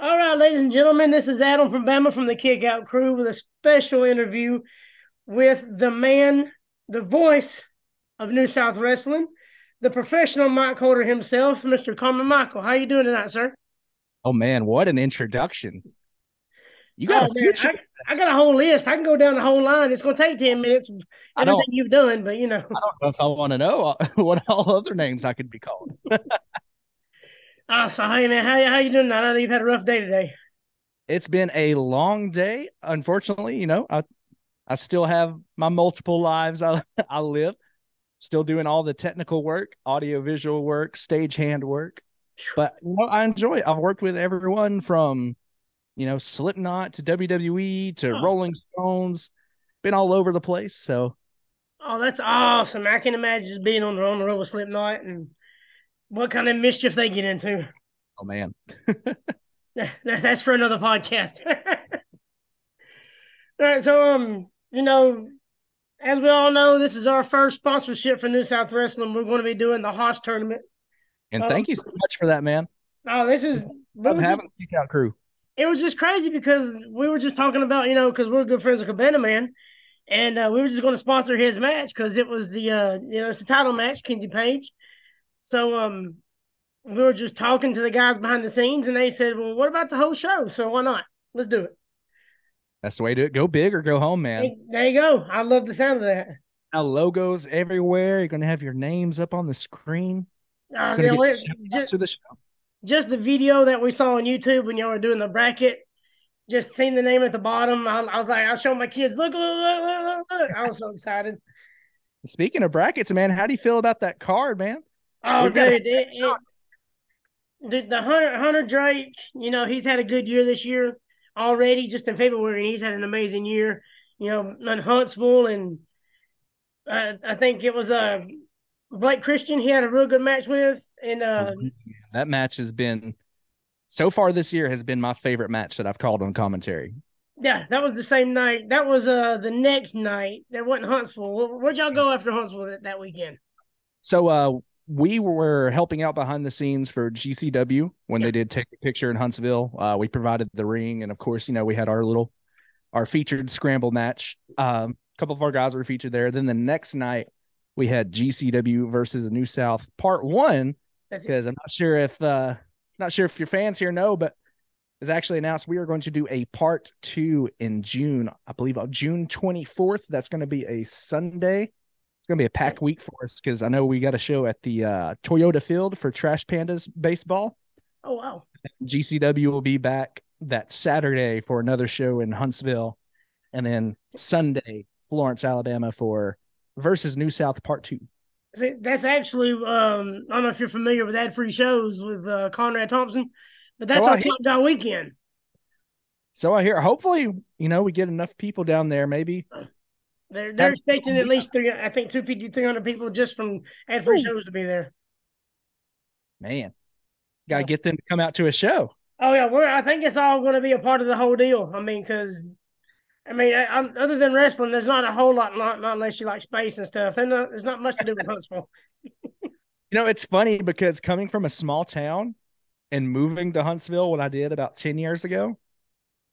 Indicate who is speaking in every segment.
Speaker 1: All right, ladies and gentlemen, this is Adam from Bama from the Kick Out Crew with a special interview with the man, the voice of New South Wrestling, the professional mic holder himself, Mr. Carmen Michael. How you doing tonight, sir?
Speaker 2: Oh man, what an introduction! You got
Speaker 1: Oh,
Speaker 2: a
Speaker 1: man,
Speaker 2: future.
Speaker 1: I, I got a whole list. I can go down the whole line. It's going to take ten minutes.
Speaker 2: I don't-
Speaker 1: Everything you've done, but you know.
Speaker 2: I don't know if I want to know what all other names I could be called.
Speaker 1: Oh, so hey man, how how you doing? I know you've had a rough day today.
Speaker 2: It's been a long day. Unfortunately, you know, I I still have my multiple lives I I live. Still doing all the technical work, audio visual work, stagehand work. But you know, I enjoy it. I've worked with everyone from, you know, Slipknot to WWE to
Speaker 1: Oh.
Speaker 2: Rolling Stones. Been all over the place. So
Speaker 1: Oh, that's awesome! I can imagine just being on the on the road with Slipknot and what kind of mischief they get into.
Speaker 2: oh man.
Speaker 1: That, that's for another podcast. all right, so um, you know, as we all know, this is our first sponsorship for New South Wrestling. We're going to be doing the Hoss tournament.
Speaker 2: And
Speaker 1: Oh.
Speaker 2: thank you so much for that, man.
Speaker 1: Oh, this is
Speaker 2: I'm having a kick out crew.
Speaker 1: it was just crazy because we were just talking about, you know, because we're good friends with Cabana Man, and uh, we were just going to sponsor his match because it was the, uh, you know, it's a title match, Kenzie Paige. So um, we were just talking to the guys behind the scenes, and they said, "Well, what about the whole show? So why not? Let's do it."
Speaker 2: That's the way to do it. Go big or go home, man.
Speaker 1: There you go. I love the sound of that.
Speaker 2: Now logos everywhere. You're gonna have your names up on the screen.
Speaker 1: Uh,
Speaker 2: Gonna
Speaker 1: you know,
Speaker 2: get
Speaker 1: it-
Speaker 2: shout-outs
Speaker 1: just,
Speaker 2: the
Speaker 1: just the video that we saw on YouTube when y'all were doing the bracket. Just seeing the name at the bottom, I, I was like, I'll show my kids, look, look, look, look, look, look. I was so excited.
Speaker 2: Speaking of brackets, man, how do you feel about that card, man?
Speaker 1: Oh,
Speaker 2: We've
Speaker 1: dude, it, it, the the Hunter Hunter Drake, you know, he's had a good year this year already, just in February, and he's had an amazing year. You know, in Huntsville, and uh, I think it was uh Blake Christian. He had a real good match with, and uh.
Speaker 2: That match has been so far this year has been my favorite match that I've called on commentary.
Speaker 1: yeah, that was the same night. That was uh the next night. That wasn't Huntsville. Where, where'd y'all go after Huntsville that, that weekend?
Speaker 2: So uh we were helping out behind the scenes for GCW when
Speaker 1: Yeah.
Speaker 2: they did take a picture in Huntsville. Uh we provided the ring and of course, you know, we had our little our featured scramble match. Um a couple of our guys were featured there. Then the next night we had GCW versus New South part 1 because I'm not sure if uh not sure if your fans here know, but it's actually announced we are going to do a part two in June. I believe on June 24th. That's going to be a Sunday. To be a packed week for us because I know we got a show at the uh, Toyota Field for Trash Pandas baseball.
Speaker 1: Oh wow.
Speaker 2: GCW will be back that Saturday for another show in Huntsville, and then Sunday Florence, Alabama for versus New South Part Two.
Speaker 1: See, that's actually um I don't know if you're familiar with ad free shows with uh, Conrad Thompson, but that's
Speaker 2: Oh,
Speaker 1: our Top weekend.
Speaker 2: So I hear hopefully you know we get enough people down there. Maybe
Speaker 1: They're they're
Speaker 2: Have-
Speaker 1: expecting at least three. I think 250, 300 people just from ad free
Speaker 2: Ooh.
Speaker 1: shows to be there.
Speaker 2: man, got to
Speaker 1: Yeah.
Speaker 2: get them to come out to a show.
Speaker 1: Oh yeah, we're. I think it's all going to be a part of the whole deal. I mean, because I mean, I, other than wrestling, there's not a whole lot. Not, not unless you like space and stuff. There's not, there's not much to do with Huntsville.
Speaker 2: You know, it's funny because coming from a small town and moving to Huntsville, what I did about 10 years ago,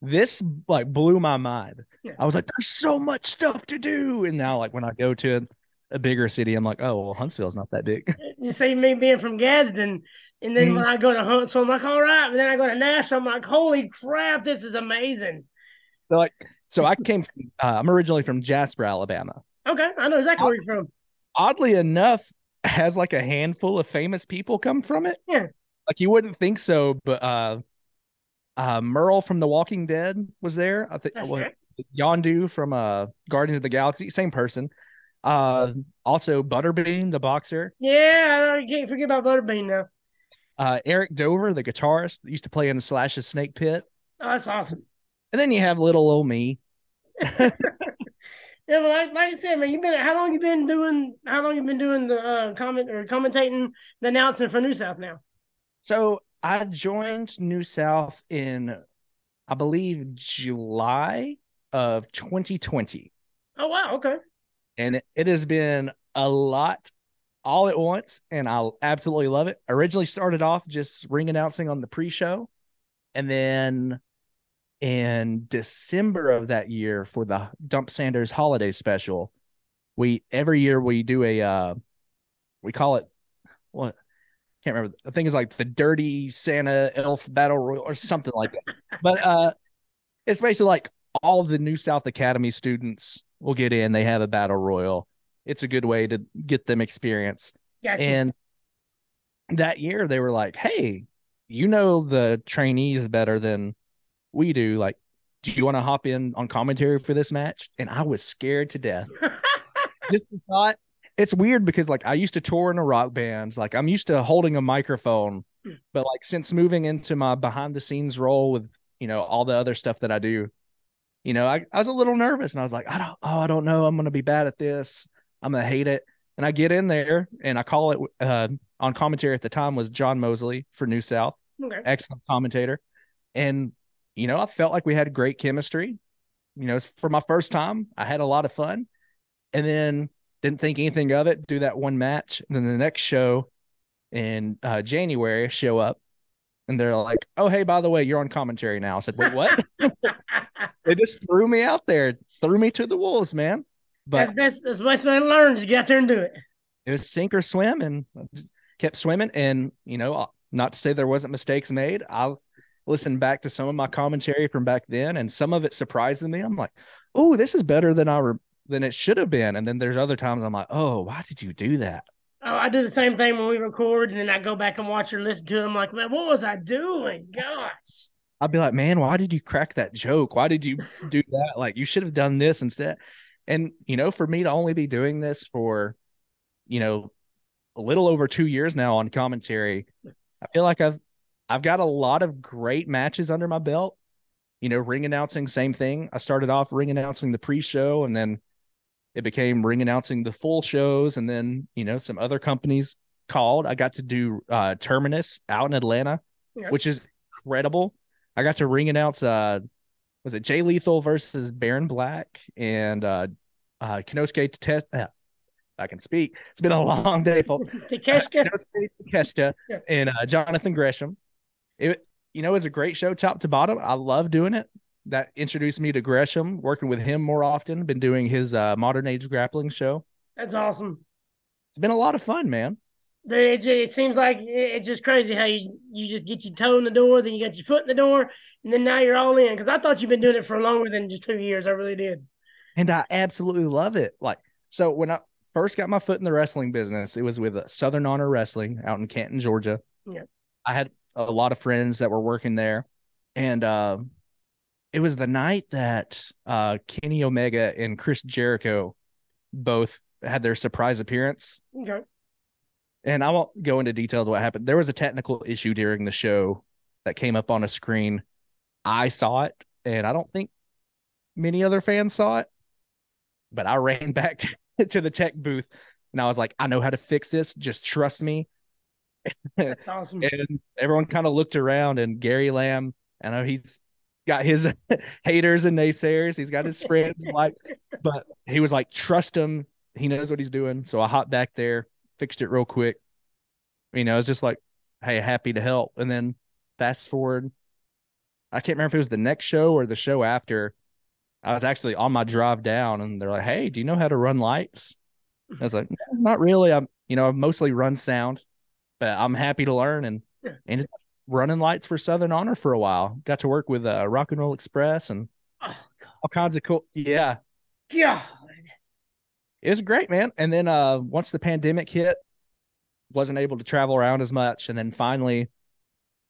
Speaker 2: this like blew my mind.
Speaker 1: Yeah.
Speaker 2: I was like, there's so much stuff to do. And now, like, when I go to a bigger city, I'm like, oh, well, Huntsville's not that big.
Speaker 1: You see me being from Gadsden, and then
Speaker 2: Mhm.
Speaker 1: when I go to Huntsville, I'm like, all right. And then I go to Nashville, I'm like, holy crap, this is amazing.
Speaker 2: So, like, so I came, from, uh, I'm originally from Jasper, Alabama.
Speaker 1: Okay, I know exactly where you're from.
Speaker 2: Oddly enough, has like a handful of famous people come from it.
Speaker 1: Yeah.
Speaker 2: Like, you wouldn't think so, but, uh, uh, Merle from The Walking Dead was there. I think well. Yondu from uh Guardians of the Galaxy, same person. Uh also Butterbean, the boxer.
Speaker 1: Yeah, I can't forget about Butterbean now.
Speaker 2: Uh Eric Dover, the guitarist that used to play in the Slash's Snake Pit.
Speaker 1: Oh, that's awesome.
Speaker 2: And then you have little old me.
Speaker 1: Yeah, but like, like I said, man, you've been how long you been doing? How long you been doing the uh, comment or commentating the announcement for New South now?
Speaker 2: So I joined New South in I believe July of 2020.
Speaker 1: Oh wow, okay.
Speaker 2: And it, has been a lot all at once, and I absolutely love it. Originally started off just ring announcing on the pre-show, And then in December of that year for the Dump Sanders holiday special, we every year we do a uh we call it what can't remember. The thing is like the Dirty Santa Elf Battle Royal or something like that. But uh it's basically like all the New South Academy students will get in. They have a battle royal. It's a good way to get them experience.
Speaker 1: Gotcha.
Speaker 2: And that year they were like, "Hey, you know the trainees better than we do. Like, do you want to hop in on commentary for this match?" And I was scared to death. Just thought it's weird because like I used to tour in a rock band. Like I'm used to holding a microphone, but like since moving into my behind the scenes role with you know all the other stuff that I do, you know, I, I was a little nervous and I was like, I don't, oh, I don't know, I'm gonna be bad at this. I'm gonna hate it. And I get in there and I call it uh, on commentary at the time was John Mosley for New South,
Speaker 1: okay.
Speaker 2: excellent commentator, and you know I felt like we had great chemistry. You know, for my first time, I had a lot of fun, and then didn't think anything of it. Do that one match, and then the next show in uh, January show up, and they're like, "Oh, hey, by the way, you're on commentary now." I said, "Wait, what?" they just threw me out there, threw me to the wolves, man. But
Speaker 1: that's best. That's best way to learn is get there and do it.
Speaker 2: it was sink or swim, and kept swimming. And you know, not to say there wasn't mistakes made. I listened back to some of my commentary from back then, and some of it surprises me. I'm like, "Oh, this is better than I re- than it should have been." And then there's other times I'm like, "Oh, why did you do that?"
Speaker 1: Oh, I do the same thing when we record, and then I go back and watch or listen to it. I'm like, man, what was I doing? Gosh.
Speaker 2: I'd be like, man, why did you crack that joke? Why did you do that? Like, you should have done this instead. And, you know, for me to only be doing this for, you know, a little over two years now on commentary, I feel like I've, I've got a lot of great matches under my belt. You know, ring announcing, same thing. I started off ring announcing the pre show and then it became ring announcing the full shows. And then, you know, some other companies called. I got to do uh, Terminus out in Atlanta,
Speaker 1: Yeah.
Speaker 2: which is incredible. I got to ring announce uh was it Jay Lethal versus Baron Black and uh uh Konosuke Te- uh, I can speak. It's been a long day, folks.
Speaker 1: Takeshka. Yeah.
Speaker 2: and uh, Jonathan Gresham. It you know, it's a great show top to bottom. I love doing it. That introduced me to Gresham, working with him more often, been doing his uh modern age grappling show.
Speaker 1: That's awesome.
Speaker 2: It's been a lot of fun, man.
Speaker 1: Dude, It, it seems like it's just crazy how you, you just get your toe in the door, then you got your foot in the door, and then now you're all in. Because I thought you've been doing it for longer than just two years. I really did.
Speaker 2: and I absolutely love it. Like, so when I first got my foot in the wrestling business, it was with uh, Southern Honor Wrestling out in Canton, Georgia.
Speaker 1: Yeah.
Speaker 2: I had a lot of friends that were working there, and uh, it was the night that uh, Kenny Omega and Chris Jericho both had their surprise appearance.
Speaker 1: Okay.
Speaker 2: And I won't go into details of what happened. There was a technical issue during the show that came up on a screen. I saw it, and I don't think many other fans saw it. But I ran back to, to the tech booth and I was like, I know how to fix this. Just trust me.
Speaker 1: That's awesome.
Speaker 2: And everyone kind of looked around, and Gary Lamb, I know he's got his haters and naysayers. He's got his friends, like, but he was like, trust him. He knows what he's doing. So I hopped back there, fixed it real quick. You know, it's just like, hey, happy to help. And then fast forward, I can't remember if it was the next show or the show after. I was actually on my drive down, and they're like, "Hey, do you know how to run lights?" I was like, "No, "Not really. I'm, you know, I've mostly run sound, but I'm happy to learn." And ended up running lights for Southern Honor for a while. Got to work with uh, Rock and Roll Express and
Speaker 1: Oh,
Speaker 2: all kinds of cool. Yeah, it was great, man. And then uh once the pandemic hit, wasn't able to travel around as much. And then finally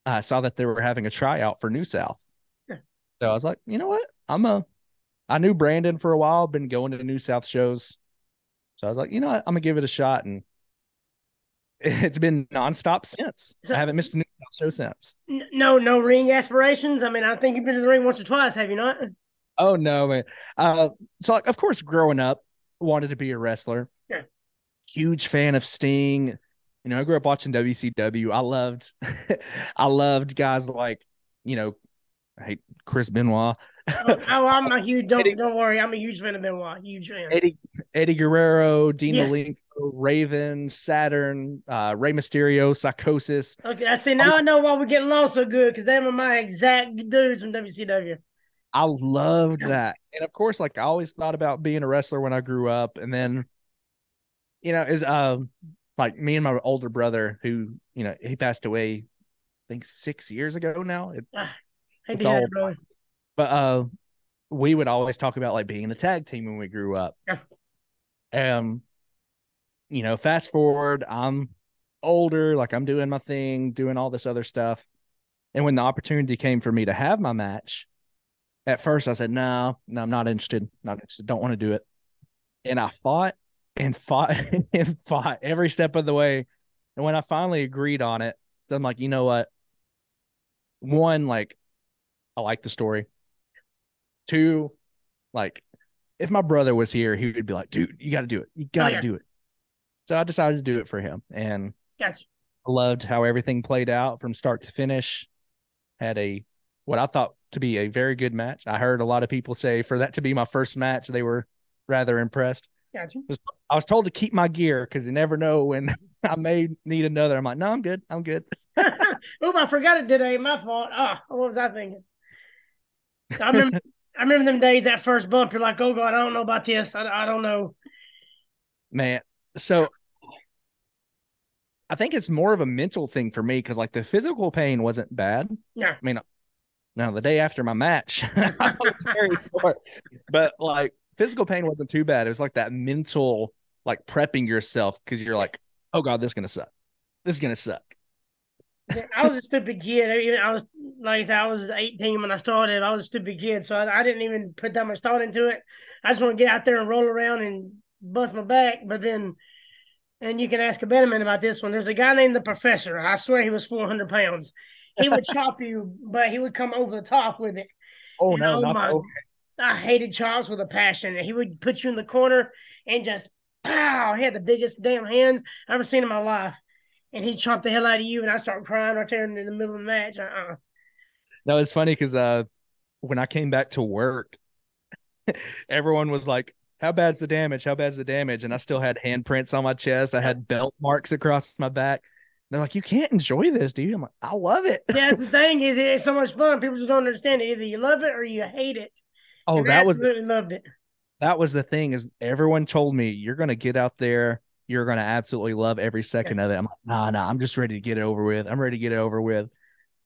Speaker 2: I saw that they were having a tryout for New South.
Speaker 1: Yeah.
Speaker 2: So I was like, you know what? I'm a I knew Brandon for a while, been going to New South shows. So I was like, you know what? I'm gonna give it a shot. And it's been nonstop since.
Speaker 1: So-
Speaker 2: I haven't missed a New show since.
Speaker 1: N- No, no ring aspirations. I mean, I think you've been to the ring once or twice, have you not?
Speaker 2: Oh no, man. Uh so like of course growing up, wanted to be a wrestler.
Speaker 1: Yeah.
Speaker 2: Huge fan of Sting. You know, I grew up watching WCW. I loved I loved guys like, you know, I hate Chris Benoit,
Speaker 1: oh, oh, I'm a huge. Don't
Speaker 2: Eddie-
Speaker 1: don't worry. I'm a huge fan of Benoit. Huge fan.
Speaker 2: Eddie Eddie Guerrero, Dean
Speaker 1: Yes.
Speaker 2: Malenko, Raven, Saturn, uh, Rey Mysterio, Psychosis.
Speaker 1: Okay, I see. Now I know why we're getting along so good because they were my exact dudes from WCW.
Speaker 2: I loved that. And of course, like I always thought about being a wrestler when I grew up. And then, you know, is um like me and my older brother who, you know, he passed away, I think six years ago now. It,
Speaker 1: Ah,
Speaker 2: It's all-
Speaker 1: it,
Speaker 2: but uh we would always talk about like being in a tag team when we grew up.
Speaker 1: Yeah.
Speaker 2: Um, you know, fast forward, I'm older, like I'm doing my thing, doing all this other stuff. And when the opportunity came for me to have my match, at first I said, No, no, I'm not interested. Not interested, don't want to do it. And I fought and fought and fought every step of the way. And when I finally agreed on it, I'm like, you know what? One, like, I like the story. Two, like, if my brother was here, he would be like, dude, you got to do it. You oh, got to do it. So I decided to do it for him. And
Speaker 1: Gotcha.
Speaker 2: I loved how everything played out from start to finish. Had a, what I thought to be a very good match. I heard a lot of people say for that to be my first match, they were rather impressed.
Speaker 1: Gotcha.
Speaker 2: I was told to keep my gear because you never know when I may need another. I'm like, no, I'm good. I'm good.
Speaker 1: Oop, I forgot it today. My fault. Oh, what was I thinking? I remember I remember them days that first bump. You're like, oh God, I don't know about this. I, I don't know.
Speaker 2: man so i think it's more of a mental thing for me because like the physical pain wasn't bad
Speaker 1: Yeah.
Speaker 2: i mean now the day after my match i was very sore but like physical pain wasn't too bad it was like that mental like prepping yourself because you're like oh god this is gonna suck this is gonna suck
Speaker 1: I was a stupid kid. I, was like I said, I was 18 when I started. I was a stupid kid, so I, I didn't even put that much thought into it. I just want to get out there and roll around and bust my back. But then, and you can ask a Benjamin about this one. There's a guy named the Professor. I swear he was 400 pounds. He would chop you, but he would come over the top with it.
Speaker 2: oh
Speaker 1: And
Speaker 2: no
Speaker 1: oh
Speaker 2: not
Speaker 1: my- I hated Charles with a passion. He would put you in the corner and just pow. He had the biggest damn hands I've ever seen in my life. And he'd chomp the hell out of you, and I start crying right there in the middle of the match. Uh-uh.
Speaker 2: no it's funny because uh when i came back to work everyone was like how bad's the damage? How bad's the damage? And i still had handprints on my chest. I had belt marks across my back. They're like you can't enjoy this dude. I'm like i love it.
Speaker 1: Yeah, that's the thing is it's so much fun. People just don't understand it. Either you love it or you hate it.
Speaker 2: oh
Speaker 1: And
Speaker 2: that was
Speaker 1: absolutely loved it.
Speaker 2: that was the thing is everyone told me you're gonna get out there. You're gonna absolutely love every second of it. I'm like nah nah i'm just ready to get it over with. I'm ready to get it over with.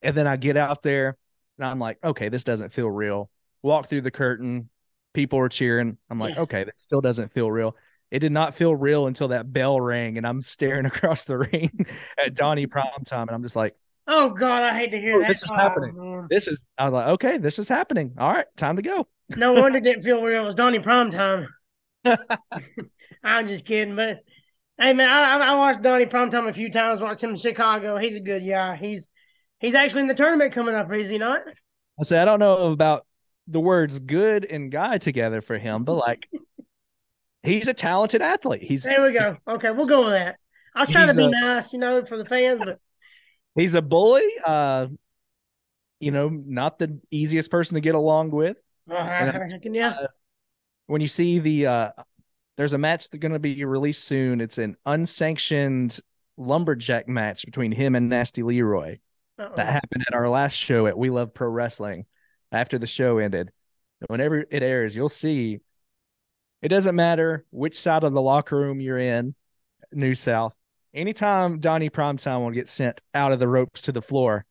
Speaker 2: And then i get out there and i'm like okay this doesn't feel real. Walk through the curtain people are cheering i'm like
Speaker 1: Yes.
Speaker 2: okay this still doesn't feel real it did not feel real until that bell rang and i'm staring across the ring at donnie prime time and i'm just like
Speaker 1: Oh God, I hate to hear
Speaker 2: Oh,
Speaker 1: that.
Speaker 2: this is
Speaker 1: Oh,
Speaker 2: happening.
Speaker 1: man.
Speaker 2: this is i was like okay this is happening all right time to go
Speaker 1: No wonder it didn't feel real. It was Donnie Prime time. I'm just kidding, but hey man, I, I I watched Donnie Prime time a few times. Watched him in Chicago. He's a good guy. He's he's actually in the tournament coming up, is he not?
Speaker 2: I say I don't know about the words good and guy together for him, but like he's a talented athlete. He's
Speaker 1: There we go. Okay, we'll go with that. I was trying to be
Speaker 2: a-
Speaker 1: nice, you know, for the fans, but
Speaker 2: he's a bully. Uh, you know, not the easiest person to get along with.
Speaker 1: uh, I yeah.
Speaker 2: When you see the uh, there's a match that's going to be released soon. It's an unsanctioned lumberjack match between him and Nasty Leroy.
Speaker 1: Uh-oh.
Speaker 2: that happened at our last show at We Love Pro Wrestling after the show ended. Whenever it airs, you'll see it doesn't matter which side of the locker room you're in, New South. Anytime Donnie Primetime will get sent out of the ropes to the floor,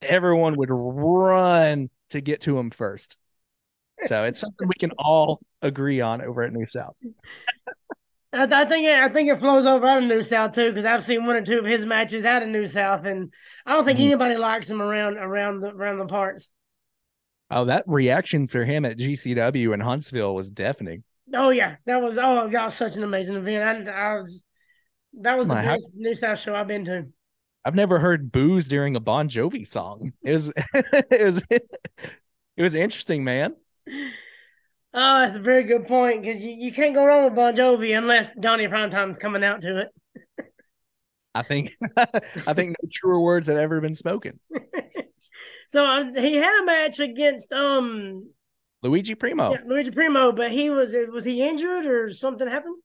Speaker 2: everyone would run to get to him first. So it's something we can all agree on over at New South.
Speaker 1: I, I think it, I think it flows over out of New South too, because I've seen one or two of his matches out of New South, and I don't think
Speaker 2: Mhm.
Speaker 1: anybody likes him around around the around the parts.
Speaker 2: Oh, that reaction for him at GCW in Huntsville was deafening.
Speaker 1: Oh yeah, that was oh god, such an amazing event. I, I was that was the
Speaker 2: My, how-
Speaker 1: best New South show I've been to.
Speaker 2: I've never heard booze during a Bon Jovi song. It was it was it was interesting, man.
Speaker 1: Oh, that's a very good point because you, you can't go wrong with Bon Jovi unless Donnie Primetime's coming out to it.
Speaker 2: I think I think no truer words have ever been spoken.
Speaker 1: so um, he had a match against um
Speaker 2: Luigi Primo.
Speaker 1: yeah, Luigi Primo, but he was was he injured or something happened?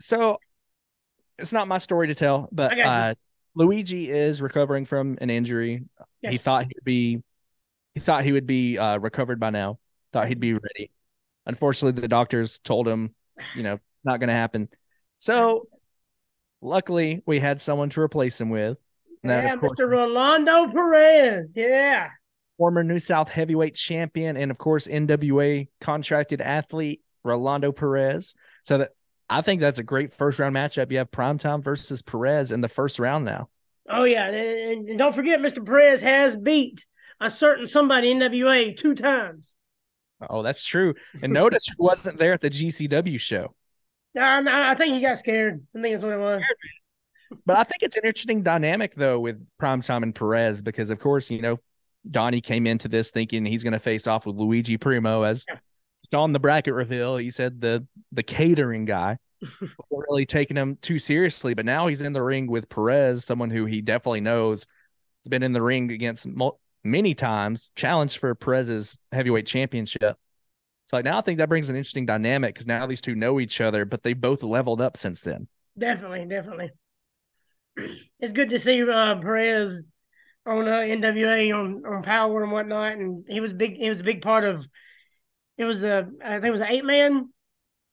Speaker 2: So it's not my story to tell, but
Speaker 1: I got you.
Speaker 2: uh, Luigi is recovering from an injury. He thought he'd be, he thought he would be uh, recovered by now. Thought he'd be ready. Unfortunately, the doctors told him, you know, not going to happen. So, luckily, we had someone to replace him with.
Speaker 1: Yeah,
Speaker 2: course,
Speaker 1: Mr. Rolando Perez. Yeah.
Speaker 2: former New South heavyweight champion and of course NWA contracted athlete Rolando Perez. So that I think that's a great first round matchup. You have Primetime versus Perez in the first round now.
Speaker 1: Oh yeah, and, and don't forget, Mr. Perez has beat a certain somebody NWA two times.
Speaker 2: Oh, that's true. And notice who wasn't there at the GCW show.
Speaker 1: I, I think he got scared. I think that's what it was.
Speaker 2: But I think it's an interesting dynamic though with Primetime and Perez because of course, you know, Donnie came into this thinking he's going to face off with Luigi Primo as
Speaker 1: Yeah.
Speaker 2: just on the bracket reveal. He said the the catering guy, really taking him too seriously. But now he's in the ring with Perez, someone who he definitely knows has been in the ring against mul- many times, challenged for Perez's heavyweight championship. So like now I think that brings an interesting dynamic because now these two know each other, but they both leveled up since then.
Speaker 1: Definitely, definitely. It's good to see uh, Perez on uh, NWA on on Power and whatnot, and he was big. He was a big part of. It was a I think it was an eight man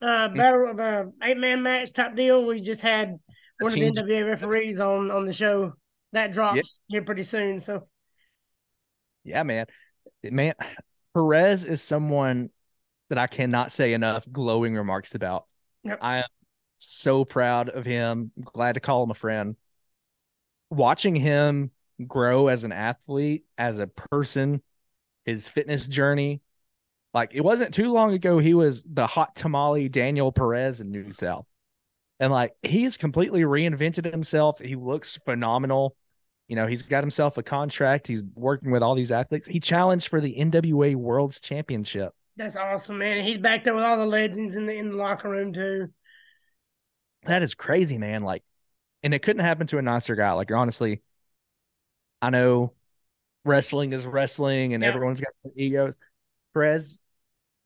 Speaker 1: uh battle of a eight man match type deal. We just had one of the NWA referees on on the show that drops here pretty soon. So
Speaker 2: Yeah, man. Man, Perez is someone that I cannot say enough glowing remarks about.
Speaker 1: Yep.
Speaker 2: I am so proud of him. Glad to call him a friend. Watching him grow as an athlete, as a person, his fitness journey. Like it wasn't too long ago, he was the hot tamale Daniel Perez in New South. And like he has completely reinvented himself. He looks phenomenal. You know, he's got himself a contract. He's working with all these athletes. He challenged for the NWA World's Championship.
Speaker 1: that's awesome, man. He's back there with all the legends in the in the locker room too.
Speaker 2: That is crazy, man. Like, and it couldn't happen to a nicer guy. Like, honestly, I know wrestling is wrestling and
Speaker 1: Yeah.
Speaker 2: everyone's got their egos. Perez,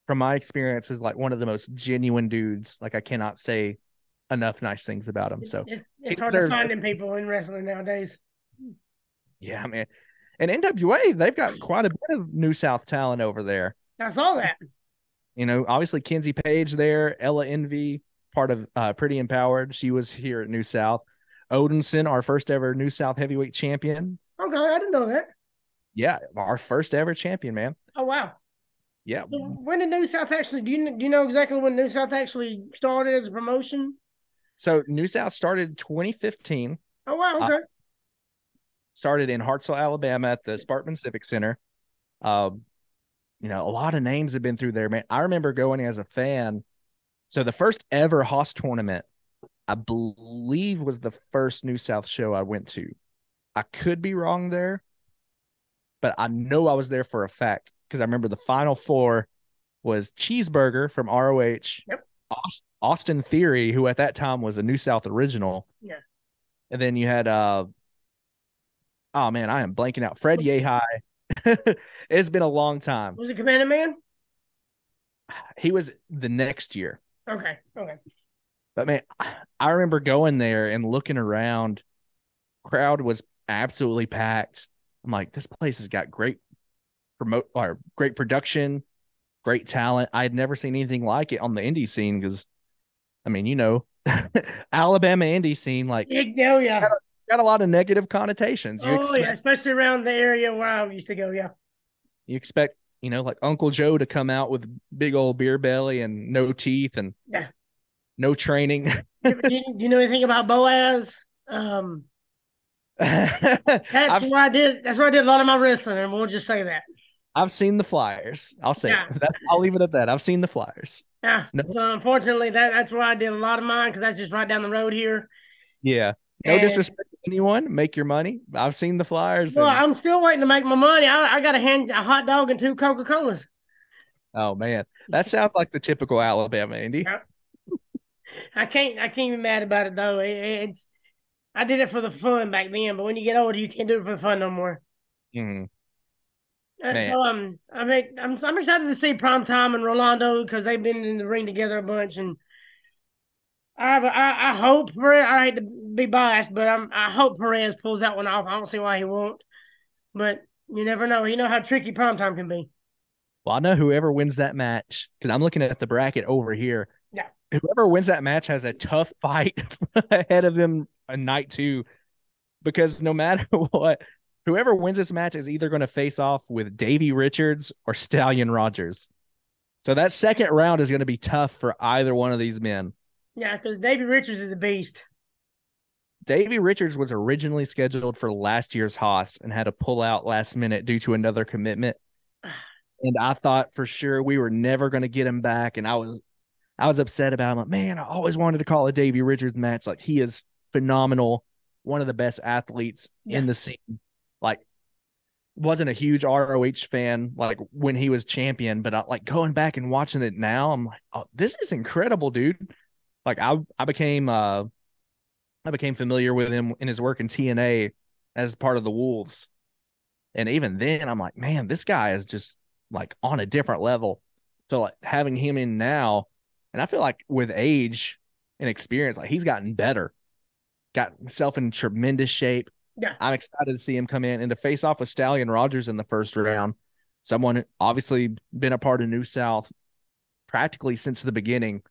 Speaker 2: from my experience, is like one of the most genuine dudes. Like, I cannot say enough nice things about him. So,
Speaker 1: it's it's hard to find people in wrestling nowadays.
Speaker 2: yeah, man. And NWA, they've got quite a bit of New South talent over there.
Speaker 1: I saw that.
Speaker 2: You know, obviously Kenzie Paige there, Ella Envy, part of uh, Pretty Empowered. She was here at New South. Odinson, our first ever New South heavyweight champion.
Speaker 1: Okay, I didn't know that.
Speaker 2: Yeah, our first ever champion, man.
Speaker 1: Oh wow.
Speaker 2: Yeah.
Speaker 1: When did New South actually? Do you do you know exactly when New South actually started as a promotion?
Speaker 2: So New South started 2015,
Speaker 1: Oh wow.
Speaker 2: Uh,
Speaker 1: Okay.
Speaker 2: started in Hartselle, Alabama at the Sparkman Civic Center. Um, you know, a lot of names have been through there, man. I remember going as a fan. So the first ever Hoss tournament, I believe was the first New South show I went to. I could be wrong there, but I know I was there for a fact because I remember the final four was Cheeseburger from ROH,
Speaker 1: Yep.
Speaker 2: Aus- Austin Theory, who at that time was a New South original.
Speaker 1: Yeah.
Speaker 2: And then you had uh oh man, I am blanking out. Fred Yehi. it's been a long time.
Speaker 1: Was it Commander Man?
Speaker 2: He was the next year.
Speaker 1: Okay. Okay.
Speaker 2: But man, I remember going there and looking around. Crowd was absolutely packed. I'm like, this place has got great promote or great production, great talent. I had never seen anything like it on the indie scene because, I mean, you know, Alabama indie scene like
Speaker 1: Yeah, yeah.
Speaker 2: it's got a lot of negative connotations. You
Speaker 1: Oh
Speaker 2: expect,
Speaker 1: yeah, especially around the area where I used to go. Yeah.
Speaker 2: you expect, you know, like Uncle Joe to come out with big old beer belly and no teeth and
Speaker 1: Yeah.
Speaker 2: No training.
Speaker 1: do, you, do you know anything about Boaz? Um, that's
Speaker 2: I've
Speaker 1: where I did. That's where I did a lot of my wrestling, and we'll just say that.
Speaker 2: I've seen the flyers. I'll say
Speaker 1: Yeah.
Speaker 2: That's, I'll leave it at that. I've seen the flyers.
Speaker 1: Yeah.
Speaker 2: No.
Speaker 1: So unfortunately, that that's where I did a lot of mine because that's just right down the road here.
Speaker 2: Yeah. No
Speaker 1: And-
Speaker 2: disrespect to anyone. Make your money. I've seen the flyers.
Speaker 1: Well,
Speaker 2: and-
Speaker 1: I'm still waiting to make my money. I, I got a hand a hot dog and two Coca Colas.
Speaker 2: oh man, that sounds like the typical Alabama indie.
Speaker 1: Yeah. I can't I can't be mad about it though. It, it's I did it for the fun back then, but when you get older, you can't do it for the fun no more.
Speaker 2: Mhm.
Speaker 1: Uh, so um, I mean, I'm I'm excited to see Prime Time and Rolando because they've been in the ring together a bunch, and I, I, I hope Perez. I hate to be biased, but I'm I hope Perez pulls that one off. I don't see why he won't, but you never know. You know how tricky primetime can be.
Speaker 2: Well, I know whoever wins that match because I'm looking at the bracket over here. Whoever wins that match has a tough fight ahead of them on night two, because no matter what, whoever wins this match is either going to face off with Davey Richards or Stallion Rogers. So that second round is going to be tough for either one of these men.
Speaker 1: Yeah, because Davey Richards is a beast.
Speaker 2: Davey Richards was originally scheduled for last year's Hoss and had to pull out last minute due to another commitment. And I thought for sure we were never going to get him back. And I was, I was upset about him. Like, man, I always wanted to call a Davey Richards match. Like he is phenomenal, one of the best athletes yeah. in the scene. Like wasn't a huge ROH fan like when he was champion, but I, like going back and watching it now, I'm like, oh, this is incredible, dude. Like I I became uh I became familiar with him in his work in TNA as part of the Wolves. And even then I'm like, man, this guy is just like on a different level. So like having him in now, and I feel like with age and experience, like he's gotten better, got himself in tremendous shape.
Speaker 1: Yeah.
Speaker 2: I'm excited to see him come in and to face off with Stallion Rogers in the first round. Someone obviously been a part of New South practically since the beginning.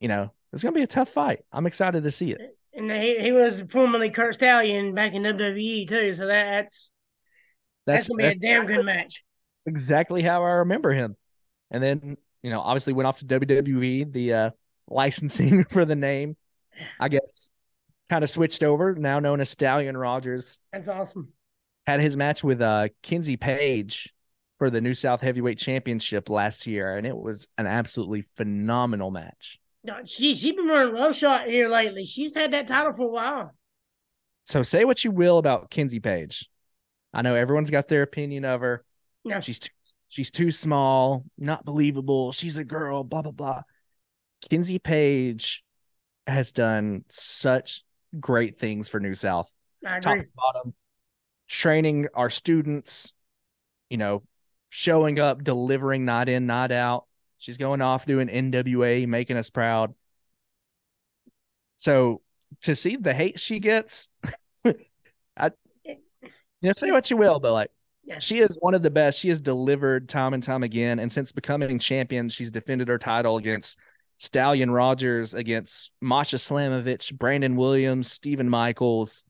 Speaker 2: You know, it's gonna be a tough fight. I'm excited to see it.
Speaker 1: And he, he was formerly Kurt Stallion back in WWE too, so that, that's that's, that's gonna be a damn good match.
Speaker 2: Exactly how I remember him. And then, you know, obviously went off to WWE, the uh licensing for the name. I guess kind of switched over, now known as Stallion Rogers.
Speaker 1: That's awesome.
Speaker 2: Had his match with uh Kenzie Paige for the New South Heavyweight Championship last year, and it was an absolutely phenomenal match.
Speaker 1: No, she she's been running roughshod here lately. She's had that title for a while.
Speaker 2: So say what you will about Kenzie Paige. I know everyone's got their opinion of her.
Speaker 1: No.
Speaker 2: She's too, she's too small, not believable. She's a girl, blah blah blah. Kenzie Paige has done such great things for New South.
Speaker 1: Top
Speaker 2: to bottom, training our students, you know, showing up, delivering night in, night out. She's going off doing NWA, making us proud. So to see the hate she gets, I you know, say what you will, but like she is one of the best. She has delivered time and time again. And since becoming champion, she's defended her title against Stallion Rogers against Masha Slamovich, Brandon Williams, Stephen Michaels.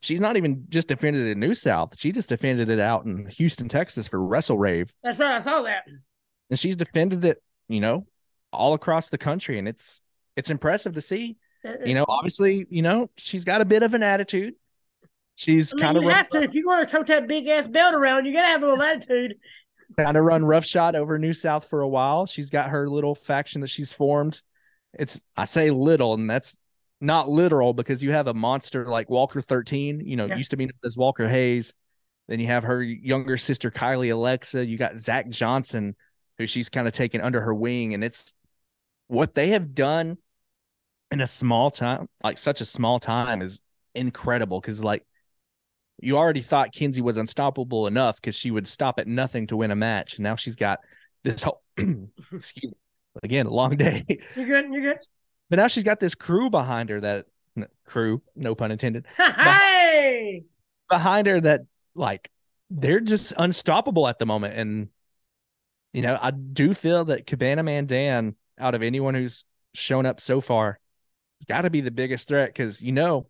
Speaker 2: She's not even just defended it in New South. She just defended it out in Houston, Texas for Wrestle Rave.
Speaker 1: That's right. I saw that.
Speaker 2: And she's defended it, you know, all across the country. And it's it's impressive to see. You know, obviously, you know, she's got a bit of an attitude. She's I mean, kind of
Speaker 1: you have to if you want to tote that big ass belt around, you gotta have a little attitude
Speaker 2: kind of run roughshod over New South for a while. She's got her little faction that she's formed. It's I say little, and that's not literal because you have a monster like Walker 13, you know, yeah. used to be known as Walker Hayes. Then you have her younger sister Kylie Alexa. You got Zach Johnson, who she's kind of taken under her wing, and it's what they have done in a small time, like such a small time, is incredible. Because like you already thought Kenzie was unstoppable enough because she would stop at nothing to win a match. And now she's got this whole excuse me, again, long day.
Speaker 1: You're good. You're good.
Speaker 2: But now she's got this crew behind her that crew, no pun intended.
Speaker 1: hey,
Speaker 2: behind her that like they're just unstoppable at the moment. And you know, I do feel that Cabana Man Dan, out of anyone who's shown up so far, it's got to be the biggest threat because you know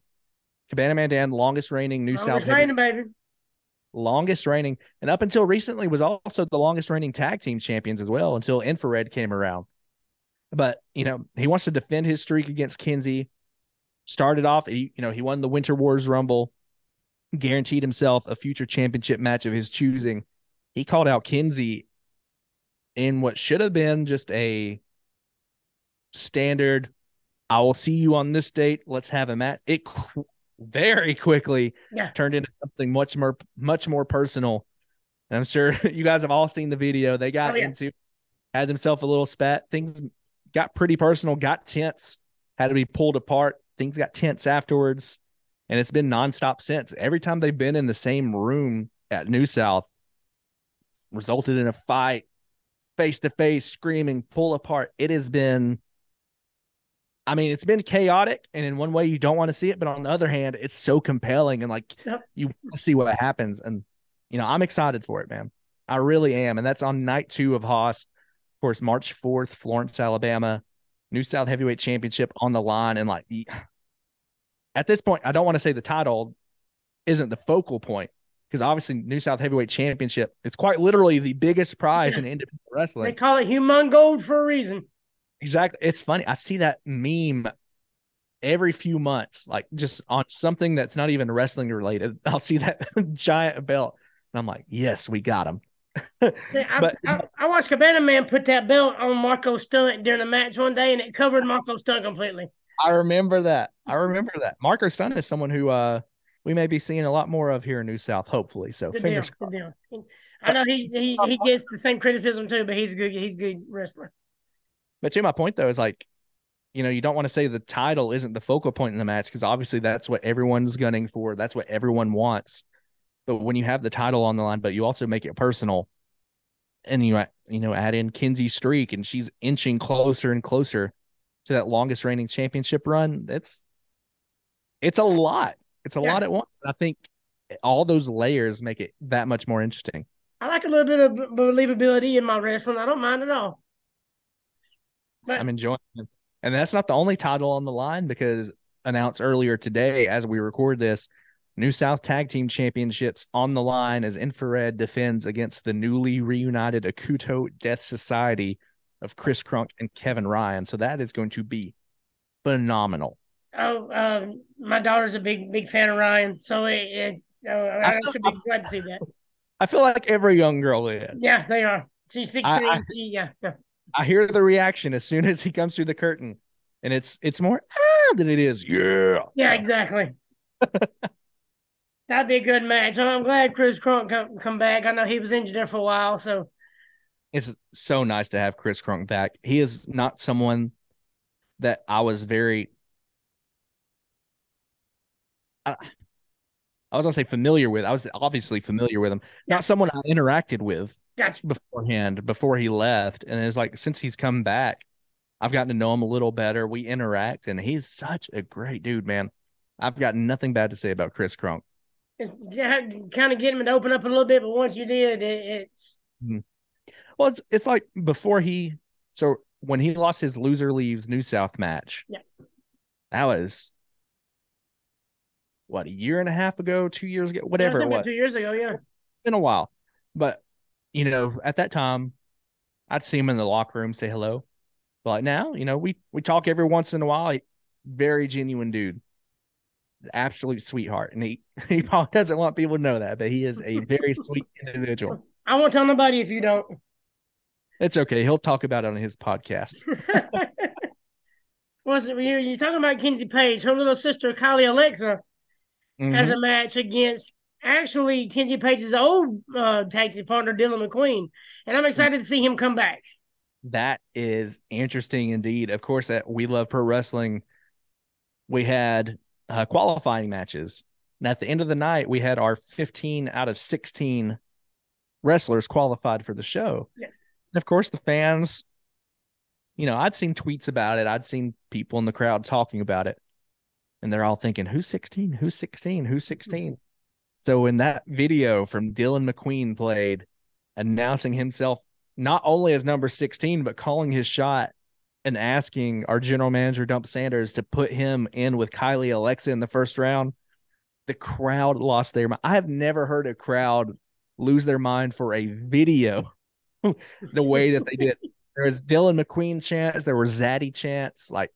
Speaker 2: Cabana Man Dan, longest reigning New longest South.
Speaker 1: Reigning, baby.
Speaker 2: Longest reigning, and up until recently was also the longest reigning tag team champions as well until Infrared came around. But you know he wants to defend his streak against Kenzie. Started off, he, you know, he won the Winter Wars Rumble, guaranteed himself a future championship match of his choosing. He called out Kenzie in what should have been just a standard I will see you on this date. Let's have a match. It very quickly
Speaker 1: yeah.
Speaker 2: turned into something much more much more personal. And I'm sure you guys have all seen the video. They got oh, yeah. into had themselves a little spat. Things got pretty personal, got tense, had to be pulled apart. Things got tense afterwards. And it's been nonstop since. Every time they've been in the same room at New South, resulted in a fight, face to face, screaming, pull apart. It has been I mean, it's been chaotic, and in one way you don't want to see it, but on the other hand, it's so compelling and like
Speaker 1: Yep.
Speaker 2: you want to see what happens. And you know, I'm excited for it, man. I really am. And that's on night two of Hoss. Of course, March 4th, Florence, Alabama, New South Heavyweight Championship on the line. And like at this point, I don't want to say the title isn't the focal point because obviously New South Heavyweight Championship it's quite literally the biggest prize
Speaker 1: Yeah.
Speaker 2: in independent wrestling.
Speaker 1: They call it human gold for a reason.
Speaker 2: Exactly. It's funny. I see that meme every few months, like just on something that's not even wrestling related. I'll see that giant belt. And I'm like, yes, we got him.
Speaker 1: I,
Speaker 2: But-
Speaker 1: I, I watched Cabana Man put that belt on Marco Stunt during a match one day, and it covered Marco Stunt completely.
Speaker 2: I remember that. I remember that. Marco Stunt is someone who uh we may be seeing a lot more of here in New South, hopefully. So
Speaker 1: Good deal.
Speaker 2: fingers
Speaker 1: Good
Speaker 2: crossed.
Speaker 1: deal. I know he, he he gets the same criticism too, but he's a good he's a good wrestler.
Speaker 2: But to my point though is like, you know, you don't want to say the title isn't the focal point in the match because obviously that's what everyone's gunning for. That's what everyone wants. But when you have the title on the line, but you also make it personal, and you you know add in Kenzie Streak, and she's inching closer and closer to that longest reigning championship run. It's it's a lot. It's a
Speaker 1: Yeah.
Speaker 2: lot at once. I think all those layers make it that much more interesting.
Speaker 1: I like a little bit of believability in my wrestling. I don't mind at all.
Speaker 2: I'm enjoying it. And that's not the only title on the line because announced earlier today as we record this, New South Tag Team Championships on the line as Infrared defends against the newly reunited Akuto Death Society of Chris Crunk and Kevin Ryan. So that is going to be phenomenal.
Speaker 1: oh, um, my daughter's a big big fan of Ryan, so it, it's uh, I,
Speaker 2: I
Speaker 1: should be glad to see that.
Speaker 2: I feel like every young girl is.
Speaker 1: Yeah, they are. She's sixteen.
Speaker 2: I- I-
Speaker 1: she, yeah, yeah.
Speaker 2: I hear the reaction as soon as he comes through the curtain, and it's it's more ah, than it is yeah.
Speaker 1: Yeah,
Speaker 2: So-
Speaker 1: exactly. That'd be a good match. So I'm glad Chris Crunk come, come back. I know he was injured there for a while, so
Speaker 2: it's so nice to have Chris Crunk back. He is not someone that I was very I, I was gonna say familiar with. I was obviously familiar with him.
Speaker 1: Yeah.
Speaker 2: Not someone I interacted with
Speaker 1: gotcha.
Speaker 2: beforehand before he left. And it's like since he's come back, I've gotten to know him a little better. We interact and he's such a great dude, man. I've got nothing bad to say about Chris Crunk.
Speaker 1: It's kind of get him to open up a little bit, but once you did, it, it's mm-hmm.
Speaker 2: Well, it's it's like before he so when he lost his loser leaves New South match.
Speaker 1: Yeah.
Speaker 2: That was what a year and a half ago, two years ago, whatever it was.
Speaker 1: two years ago. Yeah,
Speaker 2: Been a while. But you know, at that time, I'd see him in the locker room, say hello. But now, you know, we we talk every once in a while. He, very genuine dude. Absolute sweetheart. And he, he probably doesn't want people to know that, but he is a very sweet individual.
Speaker 1: I won't tell nobody if you don't.
Speaker 2: It's okay. He'll talk about it on his podcast.
Speaker 1: Was it you? You're talking about Kenzie Paige. Her little sister Kylie Alexa has
Speaker 2: Mhm.
Speaker 1: a match against actually Kenzie Paige's old uh, tag team partner Dylan McQueen, and I'm excited to see him come back.
Speaker 2: That is interesting indeed. Of course, at We Love Pro Wrestling, we had uh, qualifying matches. And at the end of the night, we had our 15 out of 16 wrestlers qualified for the show.
Speaker 1: Yeah.
Speaker 2: And of course, the fans, you know, I'd seen tweets about it, I'd seen people in the crowd talking about it. And they're all thinking, who's 16? Who's 16? Who's 16? So when that video from Dylan McQueen played, announcing himself not only as number 16, but calling his shot and asking our general manager, Dump Sanders, to put him in with Kylie Alexa in the first round, the crowd lost their mind. I have never heard a crowd lose their mind for a video the way that they did. There was Dylan McQueen chants, there were Zaddy chants. Like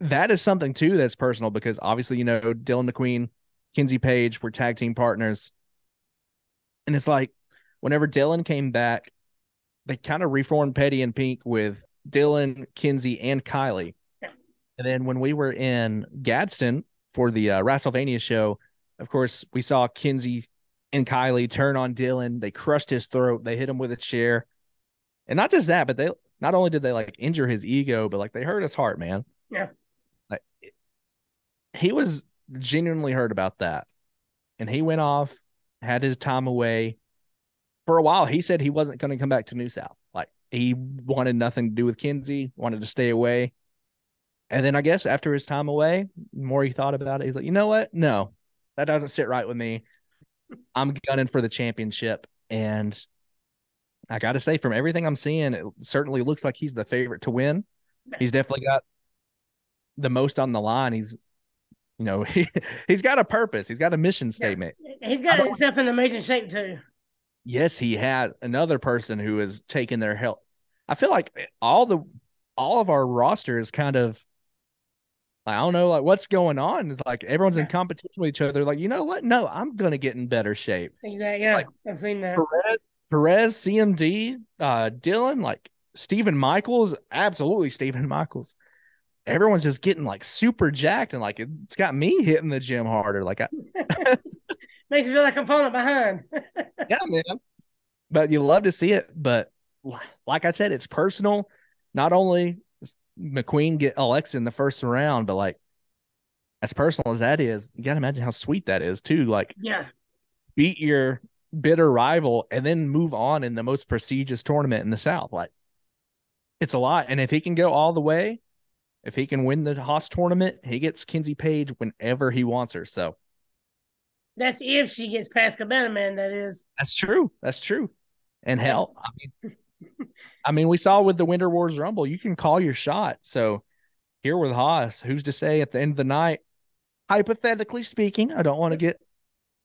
Speaker 2: that is something too that's personal because obviously, you know, Dylan McQueen, Kenzie Paige were tag team partners. And it's like whenever Dylan came back, they kind of reformed Petty and Pink with Dylan, Kenzie, and Kylie.
Speaker 1: Yeah.
Speaker 2: And then when we were in Gadsden for the uh, WrestleMania show, of course, we saw Kenzie and Kylie turn on Dylan. They crushed his throat. They hit him with a chair. And not just that, but they not only did they like injure his ego, but like they hurt his heart, man.
Speaker 1: Yeah.
Speaker 2: Like he was genuinely heard about that. And he went off, had his time away. For a while, he said he wasn't going to come back to New South. Like he wanted nothing to do with Kenzie, wanted to stay away. And then I guess after his time away, more he thought about it, he's like, you know what? No, that doesn't sit right with me. I'm gunning for the championship. And I got to say, from everything I'm seeing, it certainly looks like he's the favorite to win. He's definitely got the most on the line. He's, you know, he, he's got a purpose. He's got a mission statement.
Speaker 1: Yeah. He's got himself in amazing shape too.
Speaker 2: Yes, he has another person who is taking their help. I feel like all the all of our roster is kind of I don't know, like what's going on. It's like everyone's in competition with each other. Like, you know what? No, I'm gonna get in better shape.
Speaker 1: Exactly. Yeah,
Speaker 2: like,
Speaker 1: I've seen that.
Speaker 2: Perez, Perez CMD, uh, Dylan, like Stephen Michaels, absolutely Stephen Michaels. Everyone's just getting like super jacked, and like it's got me hitting the gym harder. Like, I,
Speaker 1: makes me feel like I'm falling behind.
Speaker 2: yeah, man. But you love to see it. But like I said, it's personal. Not only McQueen get Alexa in the first round, but like as personal as that is, you gotta imagine how sweet that is too. Like,
Speaker 1: yeah,
Speaker 2: beat your bitter rival and then move on in the most prestigious tournament in the South. Like, it's a lot. And if he can go all the way, if he can win the Hoss tournament, he gets Kenzie Paige whenever he wants her. So
Speaker 1: that's if she gets past Cabana Man, that is.
Speaker 2: That's true. That's true. And hell, I mean, I mean, we saw with the Winter Wars Rumble, you can call your shot. So here with Hoss, who's to say at the end of the night, hypothetically speaking, I don't want to get,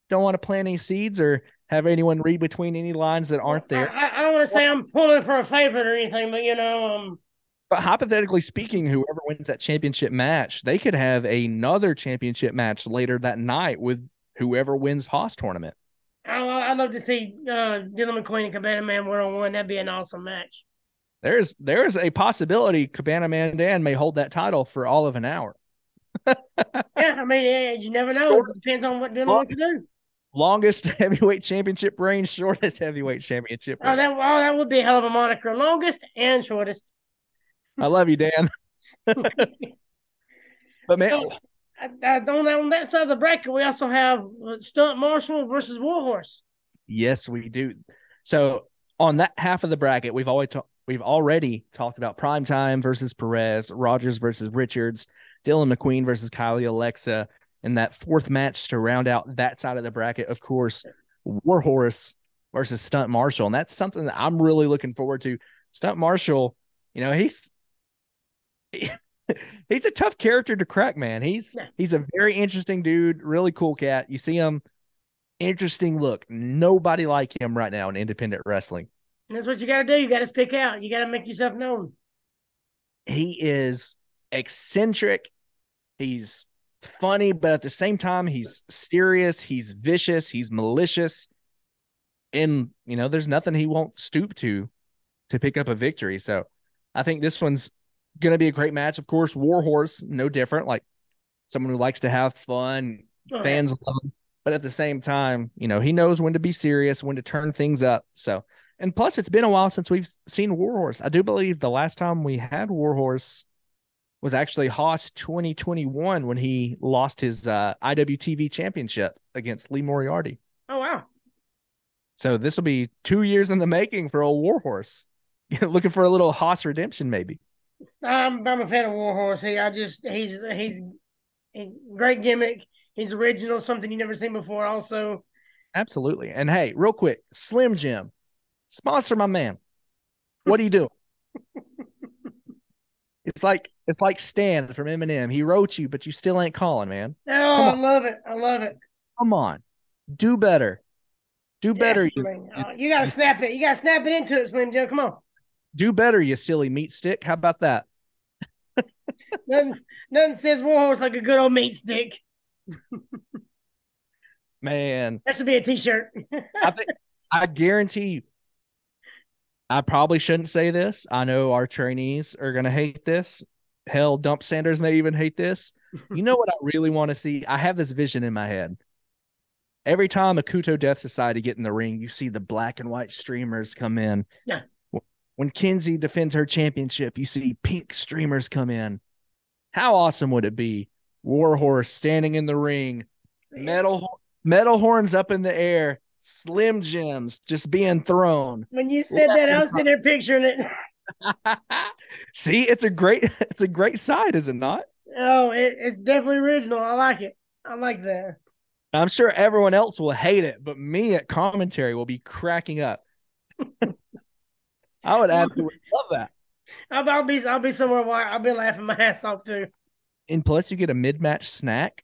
Speaker 2: don't want to plant any seeds or have anyone read between any lines that aren't there.
Speaker 1: I, I don't want to say I'm pulling for a favorite or anything, but you know, um,
Speaker 2: but hypothetically speaking, whoever wins that championship match, they could have another championship match later that night with whoever wins Hoss tournament.
Speaker 1: I'd love to see uh, Dylan McQueen and Cabana Man one on one. That'd be an awesome match.
Speaker 2: There's there's a possibility Cabana Man Dan may hold that title for all of an hour.
Speaker 1: yeah, I mean, yeah, you never know. It depends on what Dylan wants to do.
Speaker 2: Longest heavyweight championship reign, shortest heavyweight championship.
Speaker 1: Oh, that oh, that would be a hell of a moniker. Longest and shortest.
Speaker 2: I love you, Dan. but man, so,
Speaker 1: I, on, on that side of the bracket, we also have uh, Stunt Marshall versus Warhorse.
Speaker 2: Yes, we do. So on that half of the bracket, we've always ta- we've already talked about Prime Time versus Perez, Rogers versus Richards, Dylan McQueen versus Kylie Alexa, and that fourth match to round out that side of the bracket, of course, Warhorse versus Stunt Marshall, and that's something that I'm really looking forward to. Stunt Marshall, you know, he's he's a tough character to crack, man. He's yeah. he's a very interesting dude, really cool cat. You see him, interesting look. Nobody like him right now in independent wrestling.
Speaker 1: And that's what you got to do. You got to stick out. You got to make yourself known.
Speaker 2: He is eccentric. He's funny, but at the same time, he's serious. He's vicious. He's malicious. And, you know, there's nothing he won't stoop to to pick up a victory. So I think this one's going to be a great match. Of course, Warhorse, no different. Like someone who likes to have fun, oh, fans yeah. love him. But at the same time, you know, he knows when to be serious, when to turn things up. So, and plus, it's been a while since we've seen Warhorse. I do believe the last time we had Warhorse was actually Hoss 2021 when he lost his uh, IWTV championship against Lee Moriarty.
Speaker 1: Oh, wow.
Speaker 2: So this will be two years in the making for a Warhorse. Looking for a little Hoss redemption, maybe.
Speaker 1: I'm I'm a fan of Warhorse. He I just he's he's he's great gimmick. He's original, something you never seen before. Also,
Speaker 2: absolutely. And hey, real quick, Slim Jim, sponsor my man. What do you do? it's like it's like Stan from Eminem. He wrote you, but you still ain't calling, man.
Speaker 1: Oh, I love it. I love it.
Speaker 2: Come on, do better. Do better.
Speaker 1: You, uh, you gotta snap it. You gotta snap it into it, Slim Jim. Come on
Speaker 2: do better, you silly meat stick. How about that?
Speaker 1: nothing, nothing says Warhorse like a good old meat stick.
Speaker 2: Man,
Speaker 1: that should be a T-shirt.
Speaker 2: I think I guarantee you. I probably shouldn't say this. I know our trainees are gonna hate this. Hell, Dump Sanders may even hate this. You know what I really want to see? I have this vision in my head. Every time a Kuto Death Society get in the ring, you see the black and white streamers come in.
Speaker 1: Yeah
Speaker 2: when Kenzie defends her championship, you see pink streamers come in. How awesome would it be? Warhorse standing in the ring, metal metal horns up in the air, slim jims just being thrown.
Speaker 1: When you said that, I was sitting there picturing it.
Speaker 2: See, it's a great it's a great side, is it not?
Speaker 1: Oh, it, it's definitely original. I like it. I like that.
Speaker 2: I'm sure everyone else will hate it, but me at commentary will be cracking up. I would absolutely love that.
Speaker 1: I'll, I'll, be I'll be somewhere where I'll be laughing my ass off too.
Speaker 2: And plus, you get a mid match snack.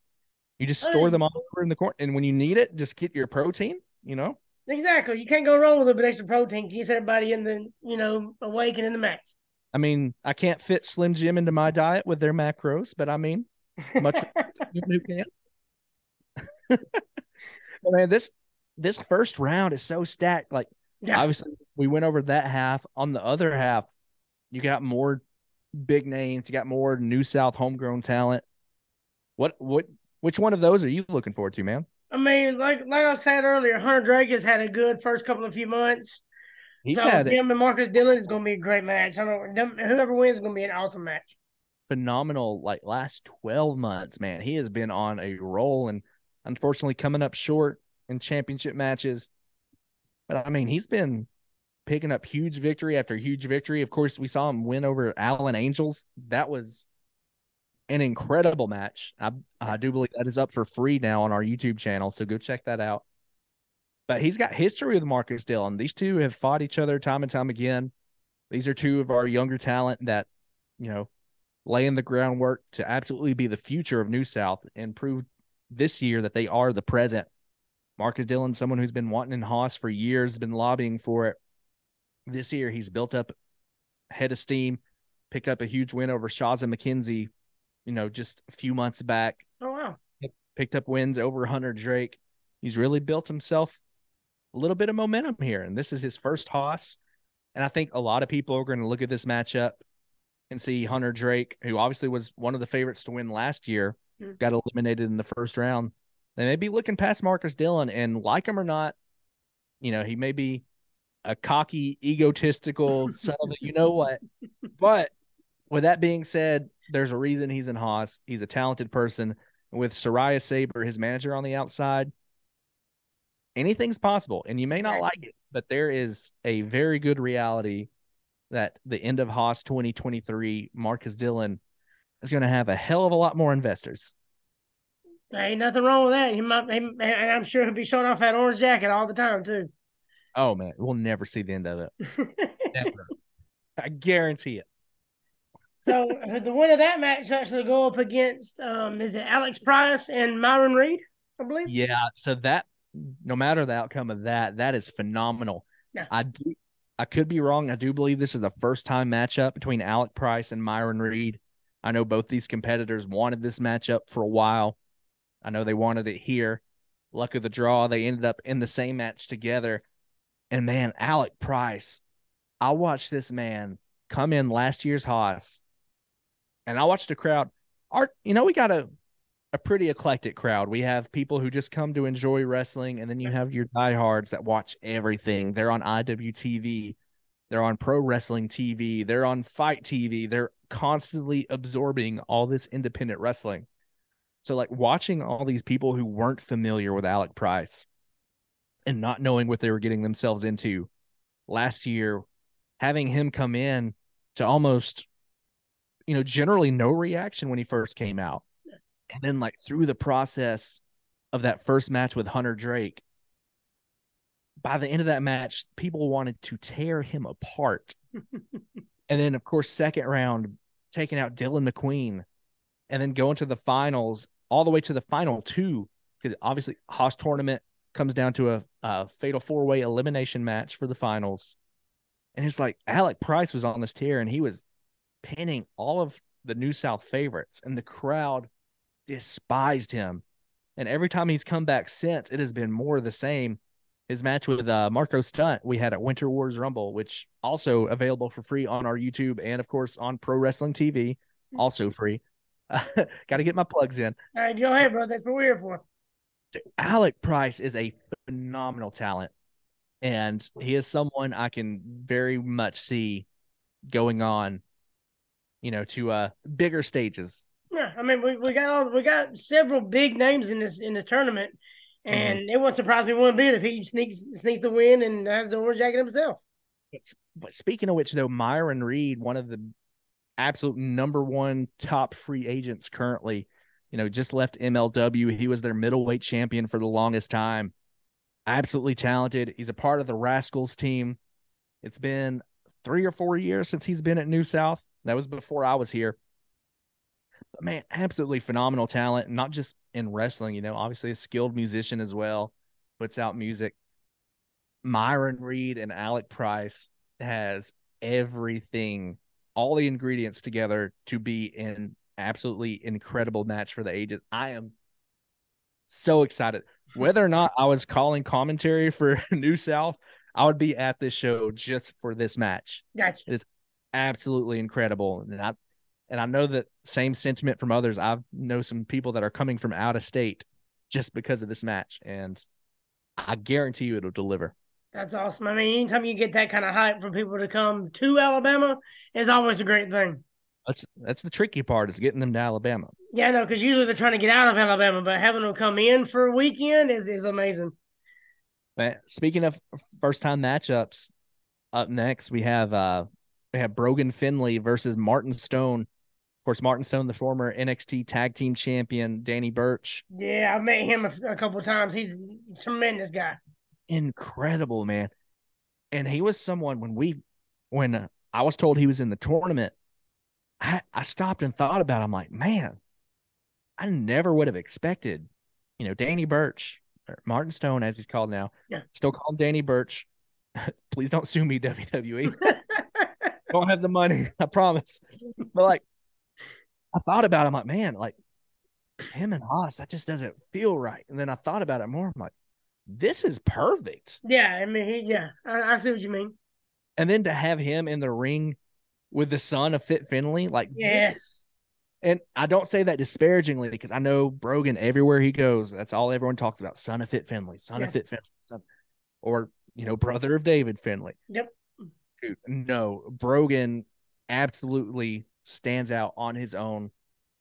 Speaker 2: You just store them all over in the corner, and when you need it, just get your protein. You know
Speaker 1: exactly. You can't go wrong with a bit extra protein. Keeps everybody in the you know awake and in the match.
Speaker 2: I mean, I can't fit Slim Jim into my diet with their macros, but I mean, much who can. man, this this first round is so stacked. Like, yeah. obviously, we went over that half. On the other half, you got more big names. You got more New South homegrown talent. What what which one of those are you looking forward to, man?
Speaker 1: I mean, like like I said earlier, Hunter Drake has had a good first couple of few months. He's so had him it. and Marcus Dillon is going to be a great match. I don't whoever wins is going to be an awesome match.
Speaker 2: Phenomenal, like last twelve months, man. He has been on a roll, and unfortunately, coming up short in championship matches. But I mean, he's been picking up huge victory after huge victory. Of course, we saw him win over Alan Angels. That was an incredible match. I I do believe that is up for free now on our YouTube channel, so go check that out. But he's got history with Marcus Dillon. These two have fought each other time and time again. These are two of our younger talent that, you know, laying the groundwork to absolutely be the future of New South and prove this year that they are the present. Marcus Dillon, someone who's been wanting in Hoss for years, been lobbying for it. This year, he's built up head of steam, picked up a huge win over Shazza McKenzie, you know, just a few months back.
Speaker 1: Oh, wow.
Speaker 2: Picked up wins over Hunter Drake. He's really built himself a little bit of momentum here. And this is his first Hoss. And I think a lot of people are going to look at this matchup and see Hunter Drake, who obviously was one of the favorites to win last year, mm-hmm. got eliminated in the first round. They may be looking past Marcus Dillon and like him or not, you know, he may be a cocky, egotistical son of a you know what. But with that being said, there's a reason he's in Hoss. He's a talented person. With Soraya Saber, his manager on the outside, anything's possible and you may not like it but there is a very good reality that the end of hoss 2023 marcus dillon is going to have a hell of a lot more investors
Speaker 1: there ain't nothing wrong with that he might he, and i'm sure he'll be showing off that orange jacket all the time too
Speaker 2: oh man we'll never see the end of it never i guarantee it
Speaker 1: so the winner of that match actually go up against um is it alec price and myron reed i believe
Speaker 2: yeah so that no matter the outcome of that, that is phenomenal. Yeah. I do, I could be wrong. I do believe this is the first time matchup between Alec Price and Myron Reed. I know both these competitors wanted this matchup for a while. I know they wanted it here. Luck of the draw, they ended up in the same match together. And man, Alec Price, I watched this man come in last year's Hoss, and I watched the crowd. Art, you know, we got a a pretty eclectic crowd. We have people who just come to enjoy wrestling, and then you have your diehards that watch everything. They're on IWTV, they're on Pro Wrestling TV, they're on Fight TV. They're constantly absorbing all this independent wrestling. So, like watching all these people who weren't familiar with Alec Price and not knowing what they were getting themselves into last year, having him come in to almost, you know, generally no reaction when he first came out and then like through the process of that first match with Hunter Drake, by the end of that match, people wanted to tear him apart. and then, of course, second round, taking out Dylan McQueen, and then going to the finals, all the way to the final two, because obviously Hoss tournament comes down to a, a fatal four way elimination match for the finals. And it's like Alec Price was on this tier and he was pinning all of the New South favorites, and the crowd despised him. And every time he's come back since, it has been more of the same. His match with uh, Marko Stunt, we had at Winter Wars Rumble, which also available for free on our YouTube and of course on Pro Wrestling TV, also free. Got to get my plugs in.
Speaker 1: All right, go ahead, bro. That's what we're here for.
Speaker 2: Alec Price is a phenomenal talent, and he is someone I can very much see going on, you know, to uh bigger stages
Speaker 1: yeah, I mean we, we got all, we got several big names in this in this tournament, and mm-hmm. it wouldn't surprise me one bit if he sneaks sneaks the win and has the orange jacket himself.
Speaker 2: But speaking of which, though, Myron Reed, one of the absolute number one top free agents currently, you know, just left MLW. He was their middleweight champion for the longest time. Absolutely talented. He's a part of the Rascals team. It's been three or four years since he's been at New South. That was before I was here. But man, absolutely phenomenal talent, not just in wrestling, you know, obviously a skilled musician as well, puts out music. Myron Reed and Alec Price has everything, all the ingredients together to be an absolutely incredible match for the ages. I am so excited. Whether or not I was calling commentary for New South, I would be at this show just for this match.
Speaker 1: Gotcha.
Speaker 2: It is absolutely incredible. And I and I know that same sentiment from others. I know some people that are coming from out of state just because of this match. And I guarantee you it'll deliver.
Speaker 1: That's awesome. I mean, anytime you get that kind of hype from people to come to Alabama is always a great thing.
Speaker 2: That's that's the tricky part is getting them to Alabama.
Speaker 1: Yeah, no, because usually they're trying to get out of Alabama, but having them come in for a weekend is is amazing.
Speaker 2: But speaking of first time matchups, up next we have uh we have Brogan Finlay versus Martin Stone. Of course, Martin Stone, the former NXT Tag Team Champion, Danny Burch.
Speaker 1: Yeah, I've met him a, a couple times. He's a tremendous guy.
Speaker 2: Incredible, man. And he was someone when we, when uh, I was told he was in the tournament, I, I stopped and thought about. It. I'm like, man, I never would have expected, you know, Danny Burch, Martin Stone, as he's called now.
Speaker 1: Yeah.
Speaker 2: Still call him Danny Burch. Please don't sue me, WWE. don't have the money, I promise. But like, I thought about it. I'm like, man, like him and Hoss, that just doesn't feel right. And then I thought about it more. I'm like, this is perfect.
Speaker 1: Yeah, I mean, he, yeah, I, I, see what you mean.
Speaker 2: And then to have him in the ring with the son of Fit Finlay, like
Speaker 1: yes.
Speaker 2: This, and I don't say that disparagingly because I know Brogan everywhere he goes, that's all everyone talks about. Son of Fit Finlay, son yeah. of Fit Finley, or you know, brother of David Finlay.
Speaker 1: Yep.
Speaker 2: Dude, no, Brogan absolutely stands out on his own.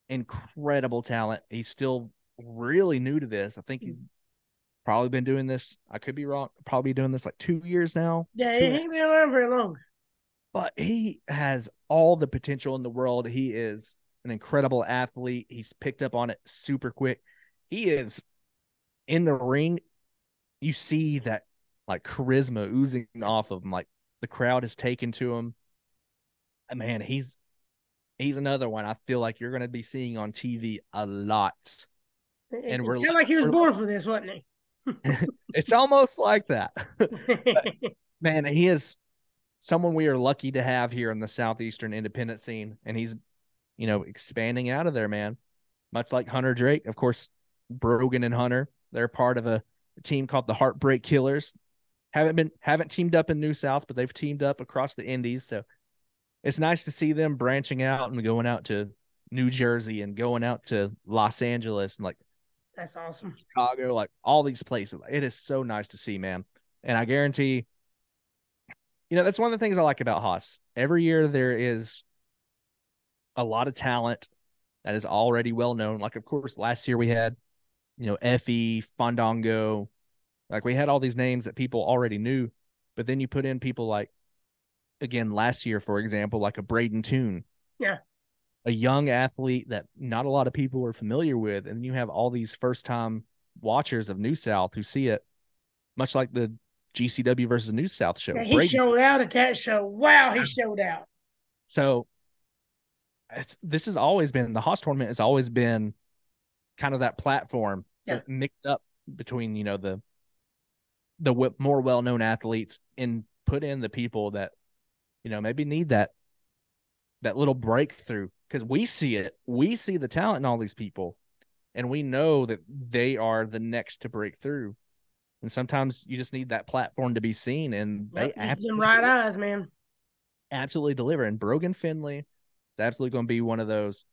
Speaker 2: Incredible talent. He's still really new to this. I think he's mm. Probably been doing this. I could be wrong. Probably doing this like two years now.
Speaker 1: Yeah, he ain't been around very long.
Speaker 2: But he has all the potential in the world. He is an incredible athlete. He's picked up on it super quick. He is in the ring. You see that like charisma oozing off of him. Like the crowd has taken to him. And man, he's he's another one I feel like you're going to be seeing on TV a lot.
Speaker 1: And we're kind of like he was born for this, wasn't he?
Speaker 2: It's almost like that. but, man, he is someone we are lucky to have here in the southeastern independent scene, and he's you know expanding out of there, man. Much like Hunter Drake, of course, Brogan and Hunter, they're part of a, a team called the Heartbreak Killers. Haven't been haven't teamed up in New South, but they've teamed up across the Indies. So it's nice to see them branching out and going out to New Jersey and going out to Los Angeles and like
Speaker 1: that's awesome.
Speaker 2: Chicago, like all these places. It is so nice to see, man. And I guarantee, you know, that's one of the things I like about Hoss. Every year there is a lot of talent that is already well known. Like, of course, last year we had, you know, Effy, Fandango. Like we had all these names that people already knew. But then you put in people like again last year, for example, like a Brayden Toon.
Speaker 1: Yeah.
Speaker 2: A young athlete that not a lot of people are familiar with. And you have all these first time watchers of New South who see it, much like the GCW versus New South show.
Speaker 1: Yeah, he Braden. showed out at that show. Wow, he showed out.
Speaker 2: So this has always been the Hoss tournament has always been kind of that platform yeah. mixed up between you know the the more well known athletes and put in the people that you know, maybe need that that little breakthrough because we see it. We see the talent in all these people, and we know that they are the next to break through. And sometimes you just need that platform to be seen, and
Speaker 1: they yep, them right eyes, man.
Speaker 2: Absolutely deliver. And Brogan Finlay is absolutely going to be one of those.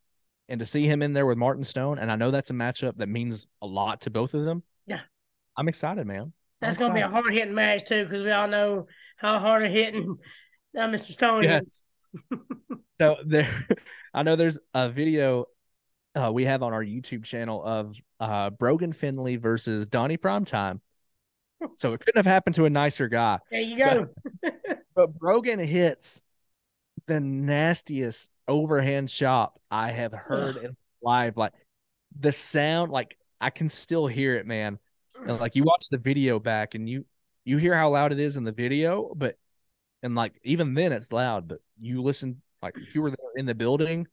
Speaker 2: And to see him in there with Martin Stone, and I know that's a matchup that means a lot to both of them.
Speaker 1: Yeah,
Speaker 2: I'm excited, man.
Speaker 1: That's going to be a hard hitting match too, because we all know how hard hitting uh, now, Mr. Stone. Yes.
Speaker 2: so there, I know there's a video uh, we have on our YouTube channel of uh, Brogan Finlay versus Donnie Primetime. So it couldn't have happened to a nicer guy.
Speaker 1: There you go.
Speaker 2: But, But Brogan hits the nastiest overhand chop I have heard in live. Like the sound, like I can still hear it, man. And like you watch the video back and you you hear how loud it is in the video, but and like even then it's loud, but you listen like if you were there in the building,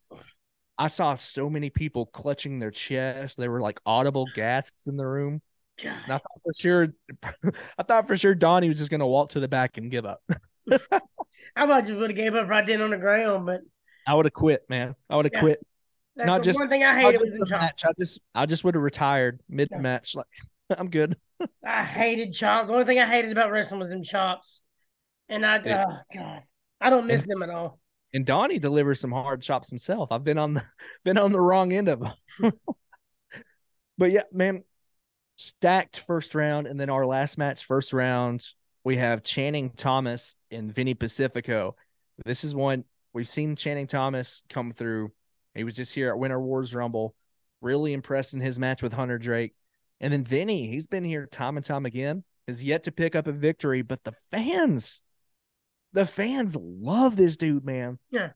Speaker 2: I saw so many people clutching their chest. There were like audible gasps in the room. And I thought for sure I thought for sure Donnie was just gonna walk to the back and give up.
Speaker 1: I might just would have gave up right then on the ground, but
Speaker 2: I would have quit, man. I would have
Speaker 1: Yeah.
Speaker 2: quit.
Speaker 1: that's
Speaker 2: Not
Speaker 1: the
Speaker 2: just-
Speaker 1: one thing I hated was
Speaker 2: the match. I just I just would have retired mid match. Like I'm good.
Speaker 1: I hated chops. The only thing I hated about wrestling was them chops, and I oh god, I don't miss them at all.
Speaker 2: And Donnie delivers some hard chops himself. I've been on the been on the wrong end of them. but yeah, man, stacked first round, and then our last match, first round, we have Channing Thomas and Vinny Pacifico. This is one we've seen Channing Thomas come through. He was just here at Winter Wars Rumble, really impressed in his match with Hunter Drake. And then Vinny, he's been here time and time again, has yet to pick up a victory, but the fans, the fans love this dude, man.
Speaker 1: Yeah.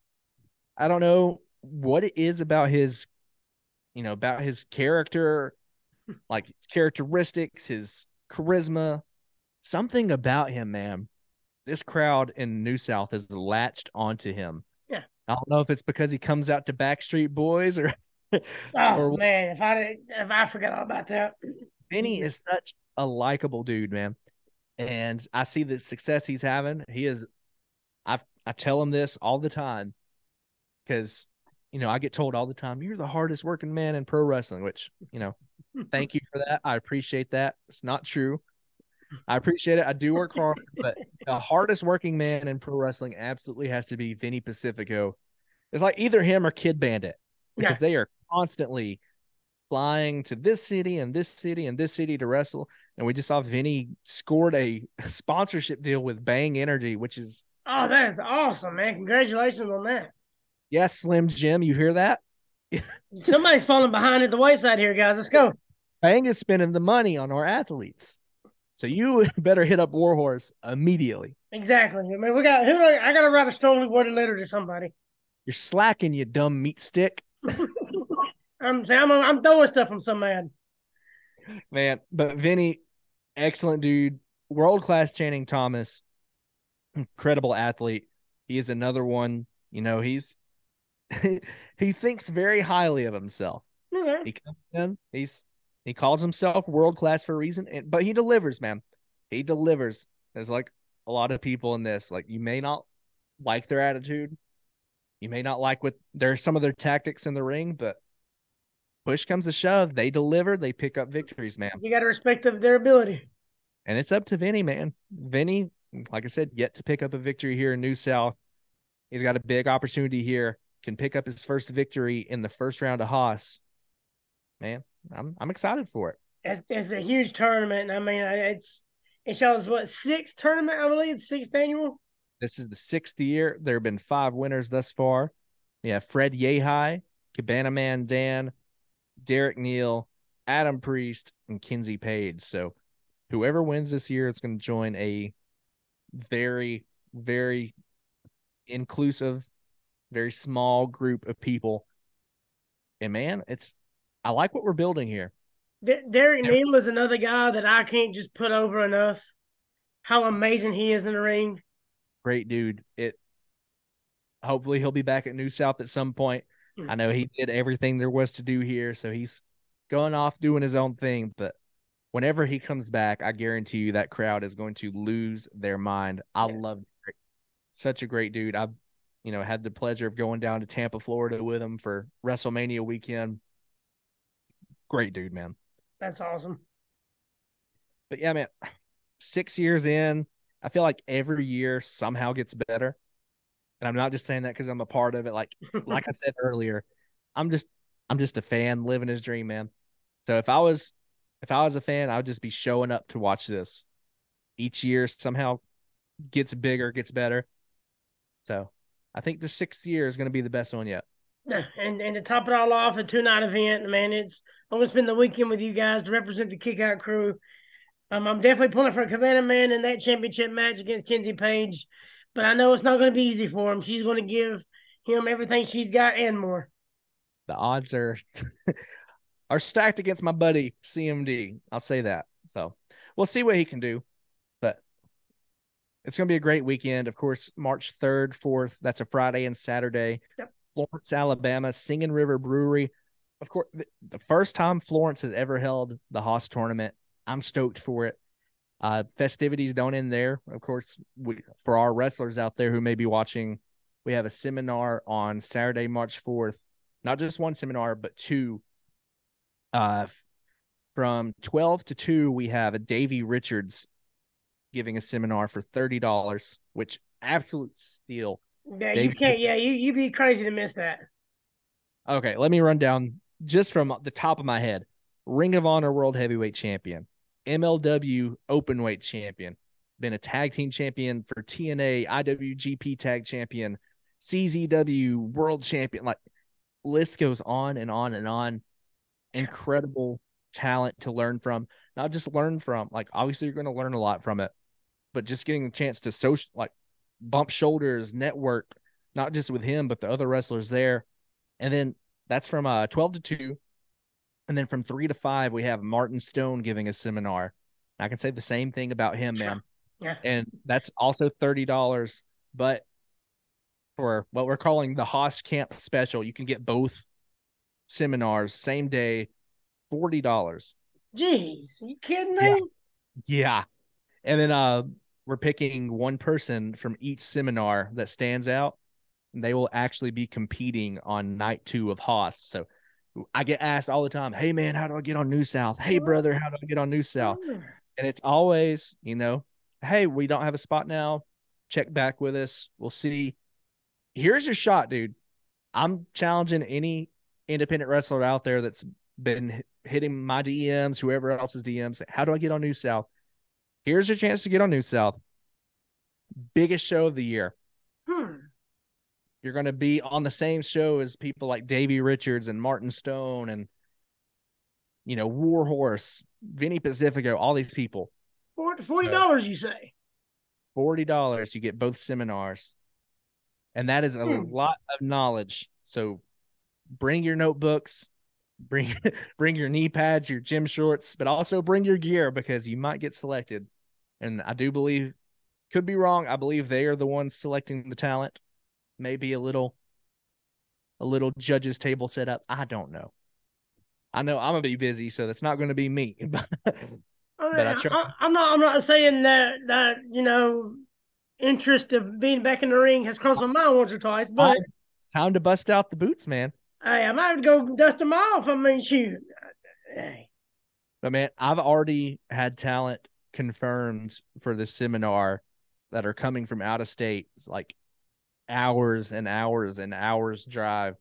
Speaker 2: I don't know what it is about his, you know, about his character, like characteristics, his charisma, something about him, man. This crowd in New South has latched onto him.
Speaker 1: Yeah.
Speaker 2: I don't know if it's because he comes out to Backstreet Boys or
Speaker 1: Oh
Speaker 2: Or-
Speaker 1: man, if I if I forgot all about that,
Speaker 2: Vinny is such a likable dude, man. And I see the success he's having. He is I I tell him this all the time because you know, I get told all the time, you're the hardest working man in pro wrestling, which, you know, thank you for that. I appreciate that. It's not true. I appreciate it. I do work hard, but the hardest working man in pro wrestling absolutely has to be Vinny Pacifico. It's like either him or Kid Bandit because they are constantly flying to this city and this city and this city to wrestle. And we just saw Vinny scored a sponsorship deal with Bang Energy, which is
Speaker 1: oh that is awesome, man! Congratulations on that.
Speaker 2: yes, Slim Jim. You hear that?
Speaker 1: Somebody's falling behind at the wayside here, guys. Let's go.
Speaker 2: Bang is spending the money on our athletes. So you better hit up Warhorse immediately.
Speaker 1: Exactly. I mean, we got who I, I gotta write a strongly worded letter to somebody.
Speaker 2: You're slacking, you dumb meat stick.
Speaker 1: I'm saying I'm, I'm throwing stuff. I'm so mad.
Speaker 2: Man, but Vinny, excellent dude, world class Channing Thomas, incredible athlete. He is another one. You know, he's he thinks very highly of himself.
Speaker 1: Okay.
Speaker 2: He comes in, he's he calls himself world class for a reason, and, but he delivers, man. He delivers. There's like a lot of people in this. Like you may not like their attitude, you may not like what there's some of their tactics in the ring, but push comes to shove, they deliver, they pick up victories, man.
Speaker 1: You got to respect their ability.
Speaker 2: And it's up to Vinny, man. Vinny, like I said, yet to pick up a victory here in New South. He's got a big opportunity here. Can pick up his first victory in the first round of Hoss. Man, I'm I'm excited for it.
Speaker 1: It's, it's a huge tournament. I mean, it's it shows what sixth tournament, I believe, sixth annual.
Speaker 2: This is the sixth year. There have been five winners thus far. We have Fred Yehi, Cabana Man Dan, Derek Neal, Adam Priest, and Kenzie Paige. So whoever wins this year is going to join a very, very inclusive, very small group of people. And man, it's I like what we're building here.
Speaker 1: D- Derek
Speaker 2: Yeah.
Speaker 1: Neal is another guy that I can't just put over enough. How amazing he is in the ring.
Speaker 2: Great dude. It hopefully he'll be back at New South at some point.
Speaker 1: Hmm.
Speaker 2: I know he did everything there was to do here, so he's going off doing his own thing. But whenever he comes back, I guarantee you that crowd is going to lose their mind. I
Speaker 1: Yeah.
Speaker 2: love Derek. such a great dude. I've you know had the pleasure of going down to Tampa, Florida with him for WrestleMania weekend. Great dude, man.
Speaker 1: That's awesome.
Speaker 2: But yeah, man, six years in, I feel like every year somehow gets better. And I'm not just saying that because I'm a part of it. Like, like I said earlier, I'm just, I'm just a fan living his dream, man. So if I was, if I was a fan, I would just be showing up to watch this. Each year somehow gets bigger, gets better. So I think the sixth year is going to be the best one yet.
Speaker 1: Yeah, and and to top it all off, a two night event, man. It's I'm gonna spend the weekend with you guys to represent the kick out crew. Um, I'm definitely pulling for Cabana Man in that championship match against Kenzie Paige. but I know it's not going to be easy for him. She's going to give him everything she's got and more.
Speaker 2: The odds are are stacked against my buddy CMD. I'll say that. So we'll see what he can do. But it's going to be a great weekend. Of course, March 3rd, 4th, that's a Friday and Saturday.
Speaker 1: Yep.
Speaker 2: Florence, Alabama, Singing River Brewery. Of course, the, first time Florence has ever held the Hoss tournament. I'm stoked for it. Uh, festivities don't end there. Of course, we, for our wrestlers out there who may be watching, we have a seminar on Saturday, March 4th. Not just one seminar, but two. Uh, from 12 to 2, we have a Davey Richards giving a seminar for $30, which absolute steal.
Speaker 1: Yeah, Davey, you can't. Yeah, you you'd be crazy to miss that.
Speaker 2: Okay, let me run down just from the top of my head. Ring of Honor World Heavyweight Champion, MLW Openweight Champion, been a tag team champion for TNA, IWGP Tag Champion, CZW World Champion. Like, list goes on and on and on. Incredible talent to learn from. Not just learn from, like, obviously, you're going to learn a lot from it, but just getting a chance to social, like, bump shoulders, network, not just with him, but the other wrestlers there. And then that's from uh 12 to 2. And then from 3 to 5, we have Martin Stone giving a seminar. I can say the same thing about him, man.
Speaker 1: Yeah.
Speaker 2: And that's also $30. But for what we're calling the Hoss Camp Special, you can get both seminars same day, $40.
Speaker 1: Jeez, you kidding me?
Speaker 2: Yeah. yeah. And then uh we're picking one person from each seminar that stands out. And they will actually be competing on night two of Hoss. So I get asked all the time, Hey man, how do I get on New South? Hey brother, how do I get on New South? And it's always, you know, hey, we don't have a spot now. Check back with us. We'll see. Here's your shot, dude. I'm challenging any independent wrestler out there that's been hitting my DMs, whoever else's DMs. How do I get on New South? Here's your chance to get on New South. Biggest show of the year.
Speaker 1: Hmm.
Speaker 2: You're going to be on the same show as people like Davey Richards and Martin Stone and, you know, Warhorse, Vinny Pacifico, all these people.
Speaker 1: $40, dollars so, you say?
Speaker 2: $40. You get both seminars. And that is a hmm. lot of knowledge. So bring your notebooks, bring bring your knee pads, your gym shorts, but also bring your gear because you might get selected and I do believe, could be wrong. I believe they are the ones selecting the talent. Maybe a little, a little judges table set up. I don't know. I know I'm gonna be busy, so that's not going to be me. but
Speaker 1: I try. Am not. I'm not saying that that you know interest of being back in the ring has crossed my mind once or twice, but
Speaker 2: it's time to bust out the boots, man.
Speaker 1: Hey, I might go dust them off. I mean, shoot.
Speaker 2: But man, I've already had talent confirmed for the seminar that are coming from out of state. It's like hours and hours and hours drive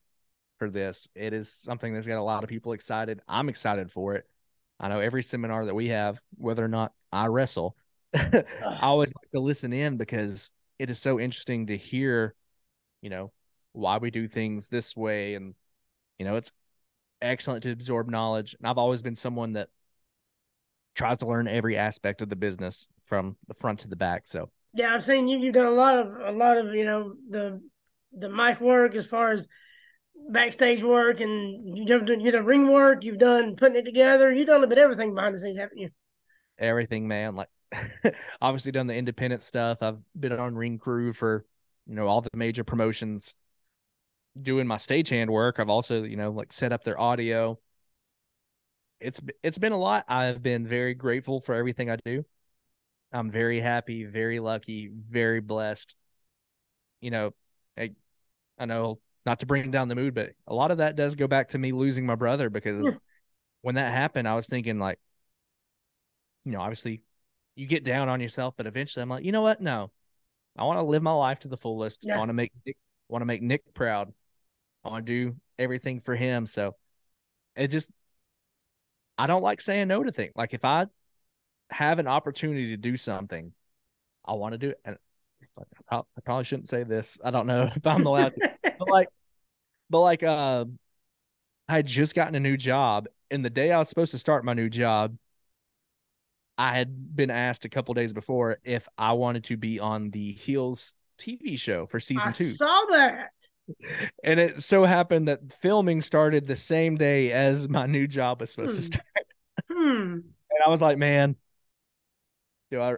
Speaker 2: for this. It is something that's got a lot of people excited. I'm excited for it. I know every seminar that we have, whether or not I wrestle, I always like to listen in because it is so interesting to hear, you know, why we do things this way. And, you know, it's excellent to absorb knowledge. And I've always been someone that tries to learn every aspect of the business from the front to the back. So
Speaker 1: yeah, I've seen you. You've done a lot of a lot of you know the the mic work as far as backstage work, and you've done you done ring work. You've done putting it together. You've done a bit of everything behind the scenes, haven't you?
Speaker 2: Everything, man. Like obviously done the independent stuff. I've been on ring crew for you know all the major promotions. Doing my stagehand work, I've also you know like set up their audio it's it's been a lot. I've been very grateful for everything I do. I'm very happy, very lucky, very blessed. You know, I, I know not to bring down the mood, but a lot of that does go back to me losing my brother because when that happened, I was thinking like, you know, obviously you get down on yourself, but eventually I'm like, you know what? No, I want to live my life to the fullest. Yeah. I want to make Nick, want to make Nick proud. I want to do everything for him. So it just I don't like saying no to things. Like if I have an opportunity to do something, I want to do it. And I probably shouldn't say this. I don't know if I'm allowed to. but like, but like, uh, I had just gotten a new job, and the day I was supposed to start my new job, I had been asked a couple days before if I wanted to be on the heels TV show for season
Speaker 1: I
Speaker 2: two.
Speaker 1: saw that.
Speaker 2: And it so happened that filming started the same day as my new job was supposed to
Speaker 1: Hmm.
Speaker 2: start.
Speaker 1: Hmm.
Speaker 2: And I was like, man, do I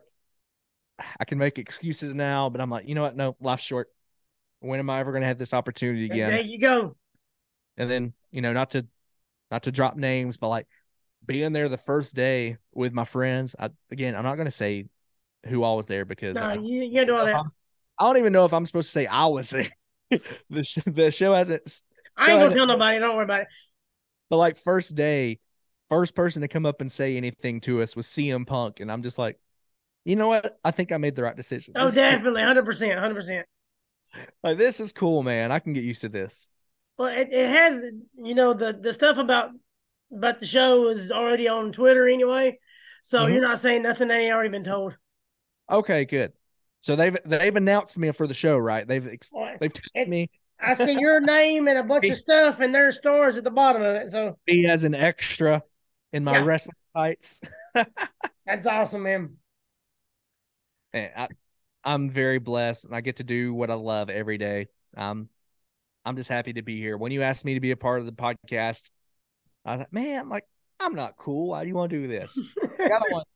Speaker 2: I can make excuses now, but I'm like, you know what? No, life's short. When am I ever gonna have this opportunity again?
Speaker 1: There you go.
Speaker 2: and then you know not to not to drop names but like being there the first day with my friends I, again i'm not going to say who all was there because
Speaker 1: No,
Speaker 2: I,
Speaker 1: you, you gotta do all
Speaker 2: if
Speaker 1: that.
Speaker 2: I don't even know if i'm supposed to say i was there the, sh- the show hasn't
Speaker 1: I ain't gonna tell nobody. Don't worry about it.
Speaker 2: but like first day first person to come up and say anything to us was cm punk and i'm just like you know what i think i made the right decision
Speaker 1: Oh,
Speaker 2: This
Speaker 1: definitely, hundred percent, hundred percent.
Speaker 2: like this is cool man i can get used to this
Speaker 1: Well, it, it has, you know, the the stuff about about the show is already on Twitter anyway. So
Speaker 2: Mhm.
Speaker 1: you're not saying nothing that ain't already been told.
Speaker 2: okay good so they've they've announced me for the show right they've they've tagged me
Speaker 1: I see your name and a bunch of stuff, and there's stars at the bottom of it. So
Speaker 2: me as an extra in my
Speaker 1: Yeah.
Speaker 2: wrestling fights.
Speaker 1: that's awesome, man.
Speaker 2: And I, I'm very blessed, and I get to do what I love every day. Um, I'm just happy to be here. When you asked me to be a part of the podcast, I was like, man, I'm like, I'm not cool. Why do you want to do this? I don't want.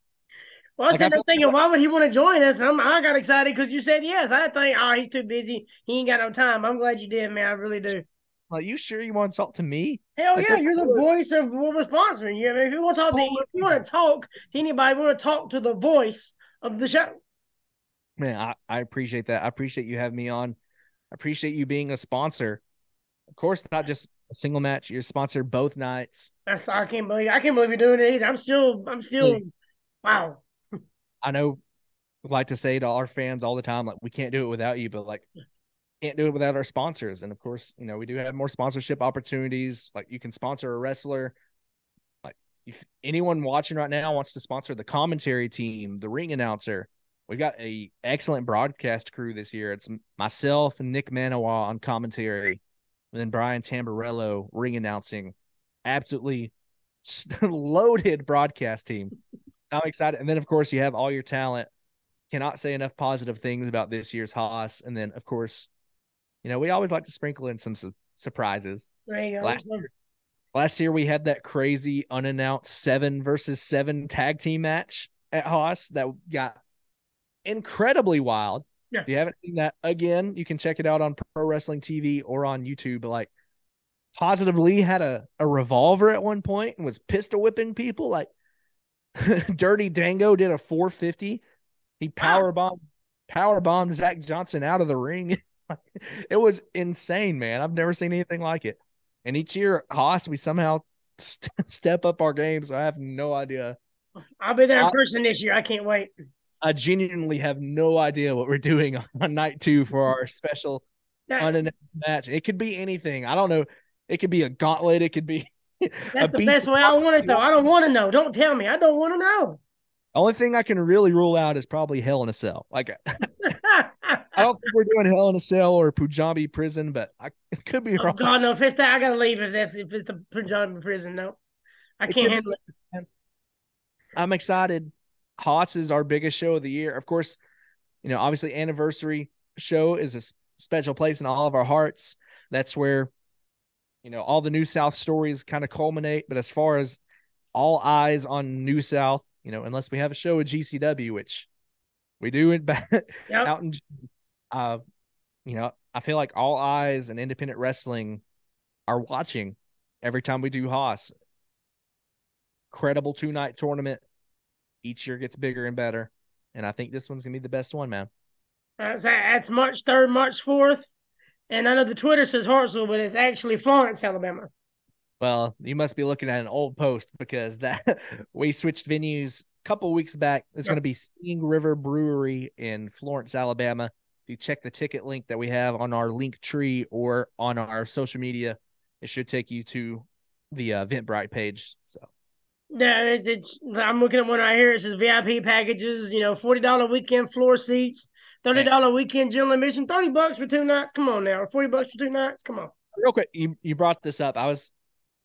Speaker 1: Well, I
Speaker 2: Like,
Speaker 1: said
Speaker 2: I
Speaker 1: that
Speaker 2: feel-
Speaker 1: thinking, why would he want to join us? And I'm, I got excited because you said yes. I think, oh, he's too busy. He ain't got no time. I'm glad you did, man. I really do.
Speaker 2: Like, you sure you want to talk to me?
Speaker 1: Hell
Speaker 2: Like,
Speaker 1: yeah, you're the voice of what we're sponsoring. You. I mean, if you want to talk to, if you want to talk to anybody, we want to talk to the voice of the show.
Speaker 2: Man, I, I appreciate that. I appreciate you having me on. I appreciate you being a sponsor. Of course, not just a single match. You're sponsored both nights.
Speaker 1: That's I can't believe I can't believe you're doing it either. I'm still I'm still wow.
Speaker 2: I know like to say to our fans all the time, like we can't do it without you, but like can't do it without our sponsors. And of course, you know, we do have more sponsorship opportunities. Like you can sponsor a wrestler. Like if anyone watching right now wants to sponsor the commentary team, the ring announcer, we've got a excellent broadcast crew this year. It's myself and Nick Manawa on commentary, and then Brian Tamborello ring announcing. Absolutely loaded broadcast team. I'm excited. And then, of course, you have all your talent. Cannot say enough positive things about this year's Hoss. And then, of course, you know, we always like to sprinkle in some su- surprises.
Speaker 1: There.
Speaker 2: Last year, last year, we had that crazy unannounced seven versus seven tag team match at Hoss that got incredibly wild.
Speaker 1: Yeah.
Speaker 2: If you haven't seen that, again, you can check it out on Pro Wrestling TV or on YouTube. But like, Positive Lee had a, a revolver at one point and was pistol whipping people. Like, Dirty Dango did a 450. He power bombed power bombed Zach Johnson out of the ring. it was insane, man. I've never seen anything like it. And each year, Hoss, we somehow st- step up our game. So I have no idea.
Speaker 1: I'll be there in
Speaker 2: I-
Speaker 1: person this year. I can't wait.
Speaker 2: I genuinely have no idea what we're doing on night two for our special unannounced match. It could be anything. I don't know. It could be a gauntlet. It could be.
Speaker 1: That's the
Speaker 2: beat-
Speaker 1: best way I want it though. I don't want to know. Don't tell me. I don't want to know.
Speaker 2: Only thing I can really rule out is probably Hell in a Cell. Like I don't think we're doing Hell in a Cell or Punjabi Prison, but I it could be
Speaker 1: oh
Speaker 2: wrong.
Speaker 1: God, no! If it's that, I gotta leave. If it's if it's the Punjabi prison, no, I
Speaker 2: It
Speaker 1: can't handle it.
Speaker 2: I'm excited. Hoss is our biggest show of the year. Of course, you know, obviously anniversary show is a special place in all of our hearts. That's where, you know, all the New South stories kind of culminate. But as far as all eyes on New South, you know, unless we have a show at GCW, which we do it back
Speaker 1: Yep.
Speaker 2: out in, uh, you know, I feel like all eyes and independent wrestling are watching every time we do Hoss. Credible two night tournament. Each year gets bigger and better. And I think this one's gonna be the best one, man.
Speaker 1: That's, that's March third, March fourth, and I know the Twitter says Hartselle, but it's actually Florence, Alabama.
Speaker 2: Well, you must be looking at an old post because that we switched venues a couple weeks back. It's
Speaker 1: Yep.
Speaker 2: going to be Singing River Brewery in Florence, Alabama. If you check the ticket link that we have on our link tree or on our social media, it should take you to the uh, Eventbrite page. So
Speaker 1: Yeah, it's, it's I'm looking at one right here. It says VIP packages. You know, forty dollar weekend floor seats, thirty dollar weekend general admission, thirty bucks for two nights. Come on now, or forty bucks for two nights. Come on.
Speaker 2: real quick, you, you brought this up. I was,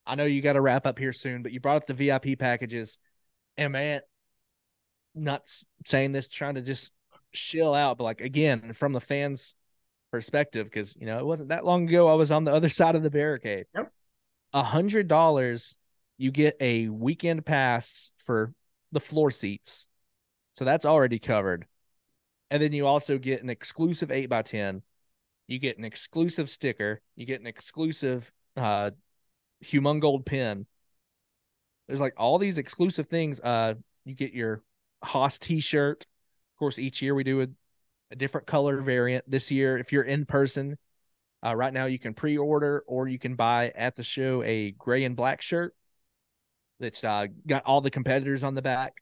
Speaker 2: I know you got to wrap up here soon, but you brought up the VIP packages, and man, not saying this, trying to just chill out. But like again, from the fans' perspective, because you know it wasn't that long ago I was on the other side of the barricade.
Speaker 1: Yep.
Speaker 2: A hundred dollars, you get a weekend pass for the floor seats, so that's already covered. And then you also get an exclusive eight by ten. You get an exclusive sticker. You get an exclusive uh humongold pin. There's like all these exclusive things. Uh, you get your Hoss T-shirt. Of course, each year we do a, a different color variant. This year, if you're in person, uh, right now you can pre-order or you can buy at the show a gray and black shirt that's uh, got all the competitors on the back.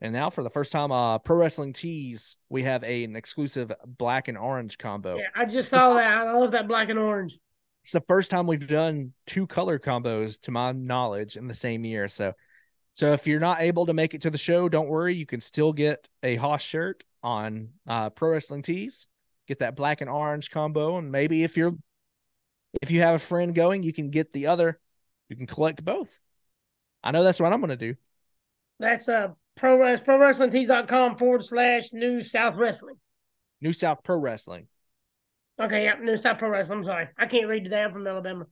Speaker 2: And now, for the first time, uh, Pro Wrestling Tees, we have a, an exclusive black and orange combo.
Speaker 1: Yeah, I just saw that. I love that black and orange.
Speaker 2: It's the first time we've done two color combos, to my knowledge, in the same year. So, so if you're not able to make it to the show, don't worry. You can still get a Hoss shirt on uh, Pro Wrestling Tees. Get that black and orange combo, and maybe if you're if you have a friend going, you can get the other. You can collect both. I know that's what I'm going to do.
Speaker 1: That's uh pro pro wrestling tees.com forward slash new south wrestling.
Speaker 2: New South Pro Wrestling.
Speaker 1: Okay, yeah, New South Pro Wrestling. I'm sorry. I can't read today. I'm from Alabama.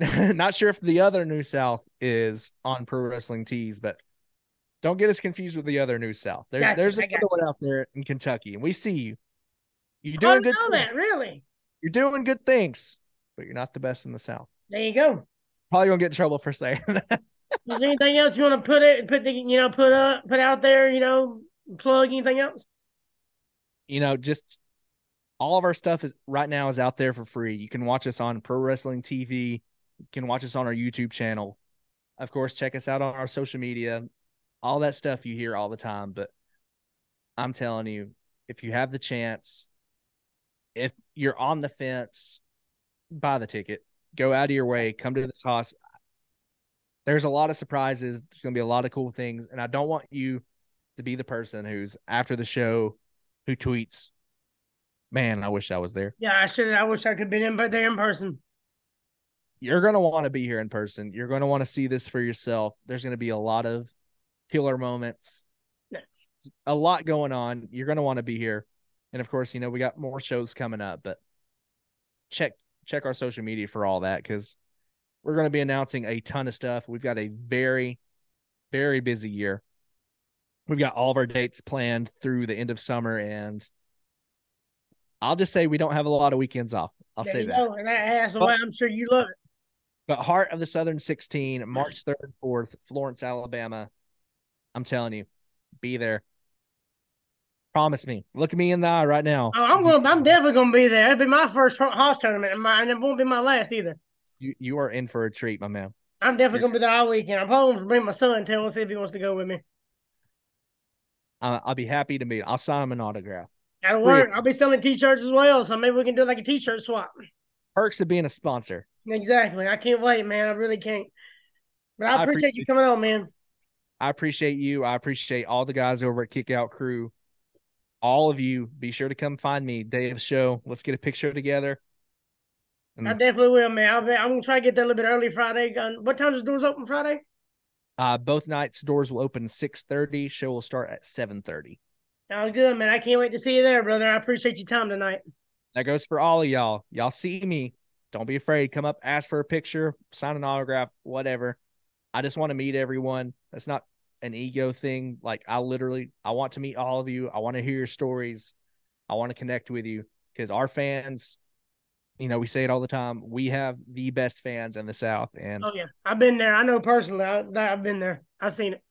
Speaker 2: Not sure if the other New South is on Pro Wrestling Tees, but don't get us confused with the other New South. There's
Speaker 1: Gotcha,
Speaker 2: there's another one out there in Kentucky, and we see you. You're
Speaker 1: oh,
Speaker 2: doing
Speaker 1: didn't
Speaker 2: good.
Speaker 1: know
Speaker 2: things.
Speaker 1: that, really.
Speaker 2: You're doing good things, but you're not the best in the South.
Speaker 1: There you go.
Speaker 2: Probably gonna get in trouble for saying that.
Speaker 1: Is there anything else you want to put it, put the, you know, put up, put out there, you know, plug anything else?
Speaker 2: you know, just all of our stuff is right now is out there for free. You can watch us on Pro Wrestling TV. You can watch us on our YouTube channel. Of course, check us out on our social media. All that stuff you hear all the time. But I'm telling you, if you have the chance, if you're on the fence, buy the ticket. Go out of your way. Come to this Hoss. There's a lot of surprises. There's going to be a lot of cool things. And I don't want you to be the person who's after the show who tweets, Man, I wish I was there.
Speaker 1: Yeah, I should. I wish I could be been in, but there in person.
Speaker 2: You're going to want to be here in person. You're going to want to see this for yourself. There's going to be a lot of killer moments,
Speaker 1: Yeah.
Speaker 2: a lot going on. You're going to want to be here. And of course, you know, we got more shows coming up, but check check our social media for all that because we're going to be announcing a ton of stuff. We've got a very, very busy year. We've got all of our dates planned through the end of summer, and I'll just say we don't have a lot of weekends off. I'll
Speaker 1: there
Speaker 2: say
Speaker 1: you
Speaker 2: that.
Speaker 1: go. And that, that's way I'm sure you love it.
Speaker 2: But Heart of the Southern 16, March 3rd and 4th, Florence, Alabama. I'm telling you, be there. Promise me. Look at me in the eye right now.
Speaker 1: Oh, I'm going. I'm definitely going to be there. It'll be my first Hoss tournament, and, my, and it won't be my last either.
Speaker 2: You you are in for a treat, my man.
Speaker 1: I'm definitely going to be there all weekend. I'm going to bring my son too. We'll see if he wants to go with me.
Speaker 2: Uh, I'll be happy to meet. I'll sign him an autograph.
Speaker 1: That'll
Speaker 2: Free.
Speaker 1: work. I'll be selling t-shirts as well, so maybe we can do like a t-shirt swap.
Speaker 2: Perks of being a sponsor.
Speaker 1: Exactly. I can't wait, man. I really can't. But I
Speaker 2: I
Speaker 1: appreciate
Speaker 2: appreciate-
Speaker 1: you coming on, man.
Speaker 2: I appreciate you. I appreciate all the guys over at Kick Out Crew. All of you, be sure to come find me day of show. Let's get a picture together. And,
Speaker 1: I definitely will, man. I'll be, I'm gonna try to get there a little bit early Friday. Um, what time does doors open Friday?
Speaker 2: uh, both nights doors will open six thirty. Show will start at seven thirty.
Speaker 1: Oh, good, man. I can't wait to see you there, brother. I appreciate your time tonight.
Speaker 2: That goes for all of y'all. Y'all see me. Don't be afraid. Come up, ask for a picture, sign an autograph, whatever. I just want to meet everyone. That's not an ego thing. Like I literally, I want to meet all of you. I want to hear your stories. I want to connect with you because our fans, you know, we say it all the time. We have the best fans in the South, and
Speaker 1: Oh yeah, I've been there. I know personally. I, I've been there. I've seen it.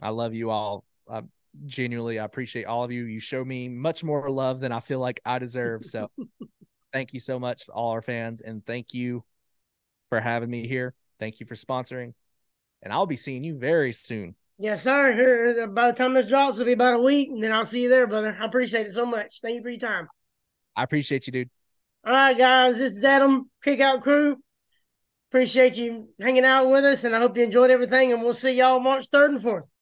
Speaker 2: I love you all. I genuinely, I appreciate all of you. You show me much more love than I feel like I deserve. So thank you so much to all our fans. And thank you for having me here. Thank you for sponsoring. And I'll be seeing you very soon.
Speaker 1: Yes, sir. Here, by the time this drops, it'll be about a week, and then I'll see you there, brother. I appreciate it so much. Thank you for your time.
Speaker 2: I appreciate you, dude.
Speaker 1: All right, guys. This is Adam, Kick Out Crew. Appreciate you hanging out with us, and I hope you enjoyed everything. And we'll see y'all March 3rd and 4th.